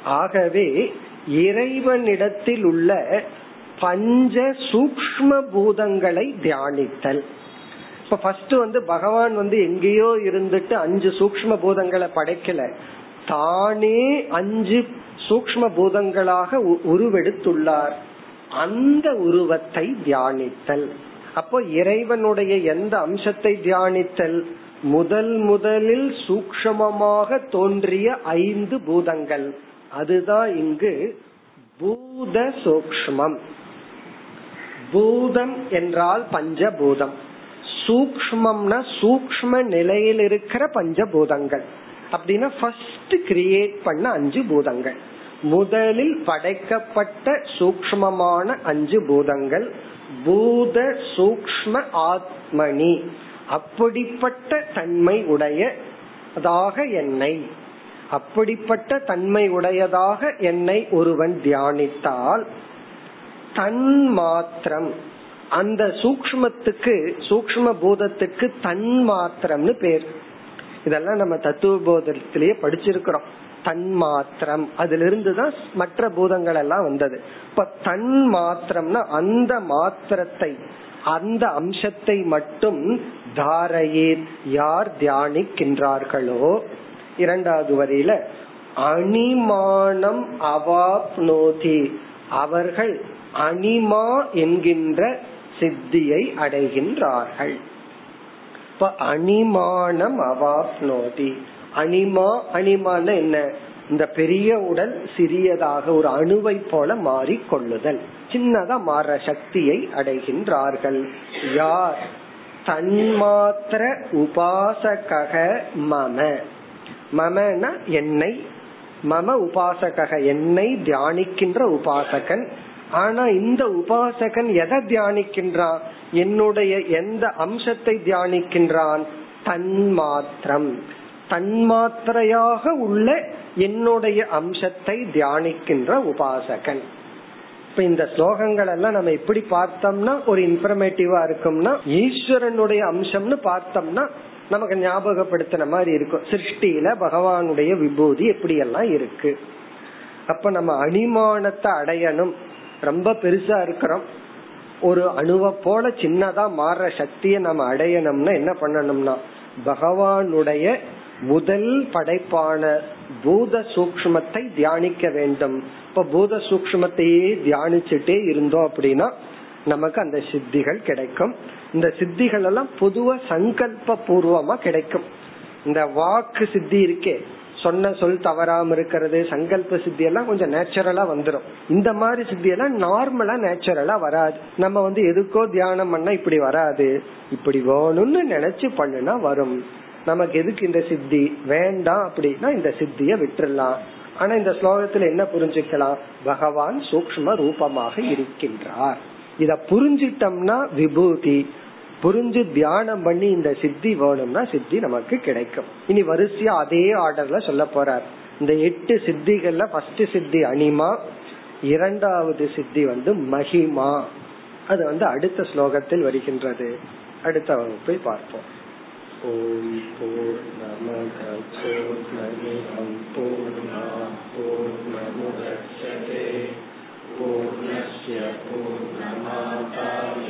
ஆகவே இறைவனிடத்தில் உள்ள பஞ்ச சூக்ம பூதங்களை தியானித்தல். இப்ப ஃபர்ஸ்ட் வந்து பகவான் வந்து எங்கேயோ இருந்துட்டு அஞ்சு சூக்ம பூதங்களை படைக்கல. தானே அஞ்சு சூக்ம பூதங்களாக உருவெடுத்துள்ளார். அந்த உருவத்தை தியானித்தல். அப்போ இறைவனுடைய எந்த அம்சத்தை தியானித்தல்? முதல் முதலில் சூக்ஷமமாக தோன்றிய ஐந்து பூதங்கள். அதுதான் இங்கு பூத சூக்மம் பூதம் என்றால் பஞ்சபூதம். சூக்மம்னா சூக்ம நிலையில் இருக்கிற பஞ்சபூதங்கள். அப்படின்னா ஃபர்ஸ்ட் கிரியேட் பண்ண அஞ்சு பூதங்கள். முதலில் படைக்கப்பட்ட சூக்மமான அஞ்சு பூதங்கள். பூத சூக்ம ஆத்மனி. அப்படிப்பட்ட தன்மை உடையதாக என்னை. அப்படிப்பட்ட தன்மை உடையதாக என்னை ஒருவன் தியானித்தால் தன் மாத்திரம் அந்த சூக்மத்துக்கு சூக்ம பூதத்துக்கு தன் மாத்திரம்னு பேர். இதெல்லாம் நம்ம தத்துவ போதத்திலேயே படிச்சிருக்கிறோம். தன் மாத்திரம் தான் மற்ற பூதங்கள் எல்லாம் வந்தது. இப்ப தன் மாத்திரம்னா அந்த மாத்திரத்தை அந்த அம்சத்தை மட்டும் தாரையே யார் தியானிக்கின்றார்களோ? இரண்டாவது வரியில அணிமானம் அவாப்னோதி. அவர்கள் அனிமா என்கின்ற சித்தியை அடைகின்றார்கள். இப்ப அனிமானம் அவாப்னோதி. அனிமா அனிமான என்ன? இந்த பெரிய உடல் சிறியதாக ஒரு அணுவை போல மாறி கொள்ளுதல். சின்னதா மாற சக்தியை அடைகின்றார்கள். யார்? தன்மாத்திர உபாசக மம. மமன என்னை. மம உபாசக என்னை தியானிக்கின்ற உபாசகன். ஆனா இந்த உபாசகன் எதை தியானிக்கின்றான் என்னுடைய எந்த அம்சத்தை தியானிக்கின்றான்? தன்மாத்திரம். தன்மாத்திரையாக உள்ள என்னுடைய அம்சத்தை தியானிக்கின்ற உபாசகன். இப்ப இந்த ஸ்லோகங்கள் எல்லாம் நம்ம எப்படி பார்த்தோம்னா ஒரு இன்ஃபர்மேட்டிவா இருக்கும்னா ஈஸ்வரனுடைய அம்சம்னு பார்த்தோம்னா நமக்கு ஞாபகப்படுத்தின மாதிரி இருக்கும். சிருஷ்டியில பகவானுடைய விபூதி எப்படி எல்லாம் இருக்கு? அப்ப நம்ம அணிமானத்தை அடையணும். ரொம்ப பெருசா இருக்கிறோம். ஒரு அணுவை போல சின்னதா மாற சக்தியை நம்ம அடையணும்னா என்ன பண்ணணும்னா பகவானுடைய முதல் படைப்பான பூத சூக்மத்தை தியானிக்க வேண்டும். இப்ப பூத சூக்மத்தையே தியானிச்சுட்டே இருந்தோம் அப்படின்னா நமக்கு அந்த சித்திகள் கிடைக்கும். இந்த சித்திகள் எல்லாம் பொதுவா சங்கல்ப பூர்வமா கிடைக்கும். இந்த வாக்கு சித்தி இருக்கே. சொன்ன சொல் தவறாம இருக்கிறது சங்கல்ப சித்தி எல்லாம் கொஞ்சம் நேச்சுரலா வந்துடும் இந்த மாதிரி சித்தி எல்லாம் நார்மலா நேச்சுரலா வராது. நம்ம வந்து எதுக்கோ தியானம் பண்ணா இப்படி வராது. இப்படி வேணும்னு நினைச்சு பண்ணுனா வரும். நமக்கு எதுக்கு இந்த சித்தி? வேண்டாம் அப்படின்னா இந்த சித்திய விட்டுறலாம். ஆனா இந்த ஸ்லோகத்துல என்ன புரிஞ்சுக்கலாம்? பகவான் சூக்ம ரூபமாக இருக்கின்றார். இத புரிஞ்சிட்டம்னா விபூதி. புரிஞ்சு தியானம் பண்ணி இந்த சித்தி வேணும்னா சித்தி நமக்கு கிடைக்கும். இனி வரிசையா அதே ஆர்டர்ல சொல்ல போறார். இந்த எட்டு சித்திகள்ல ஃபர்ஸ்ட் சித்தி அனிமா இரண்டாவது சித்தி வந்து மகிமா. அது வந்து அடுத்த ஸ்லோகத்தில் வருகின்றது. அடுத்த வகுப்பை பார்ப்போம். ஓம் போர் நமத போர்ணமிதம் பூர்ணா பூர்ணமுதச்சதே பூர்ணஸ்ய பூர்ணமாதாய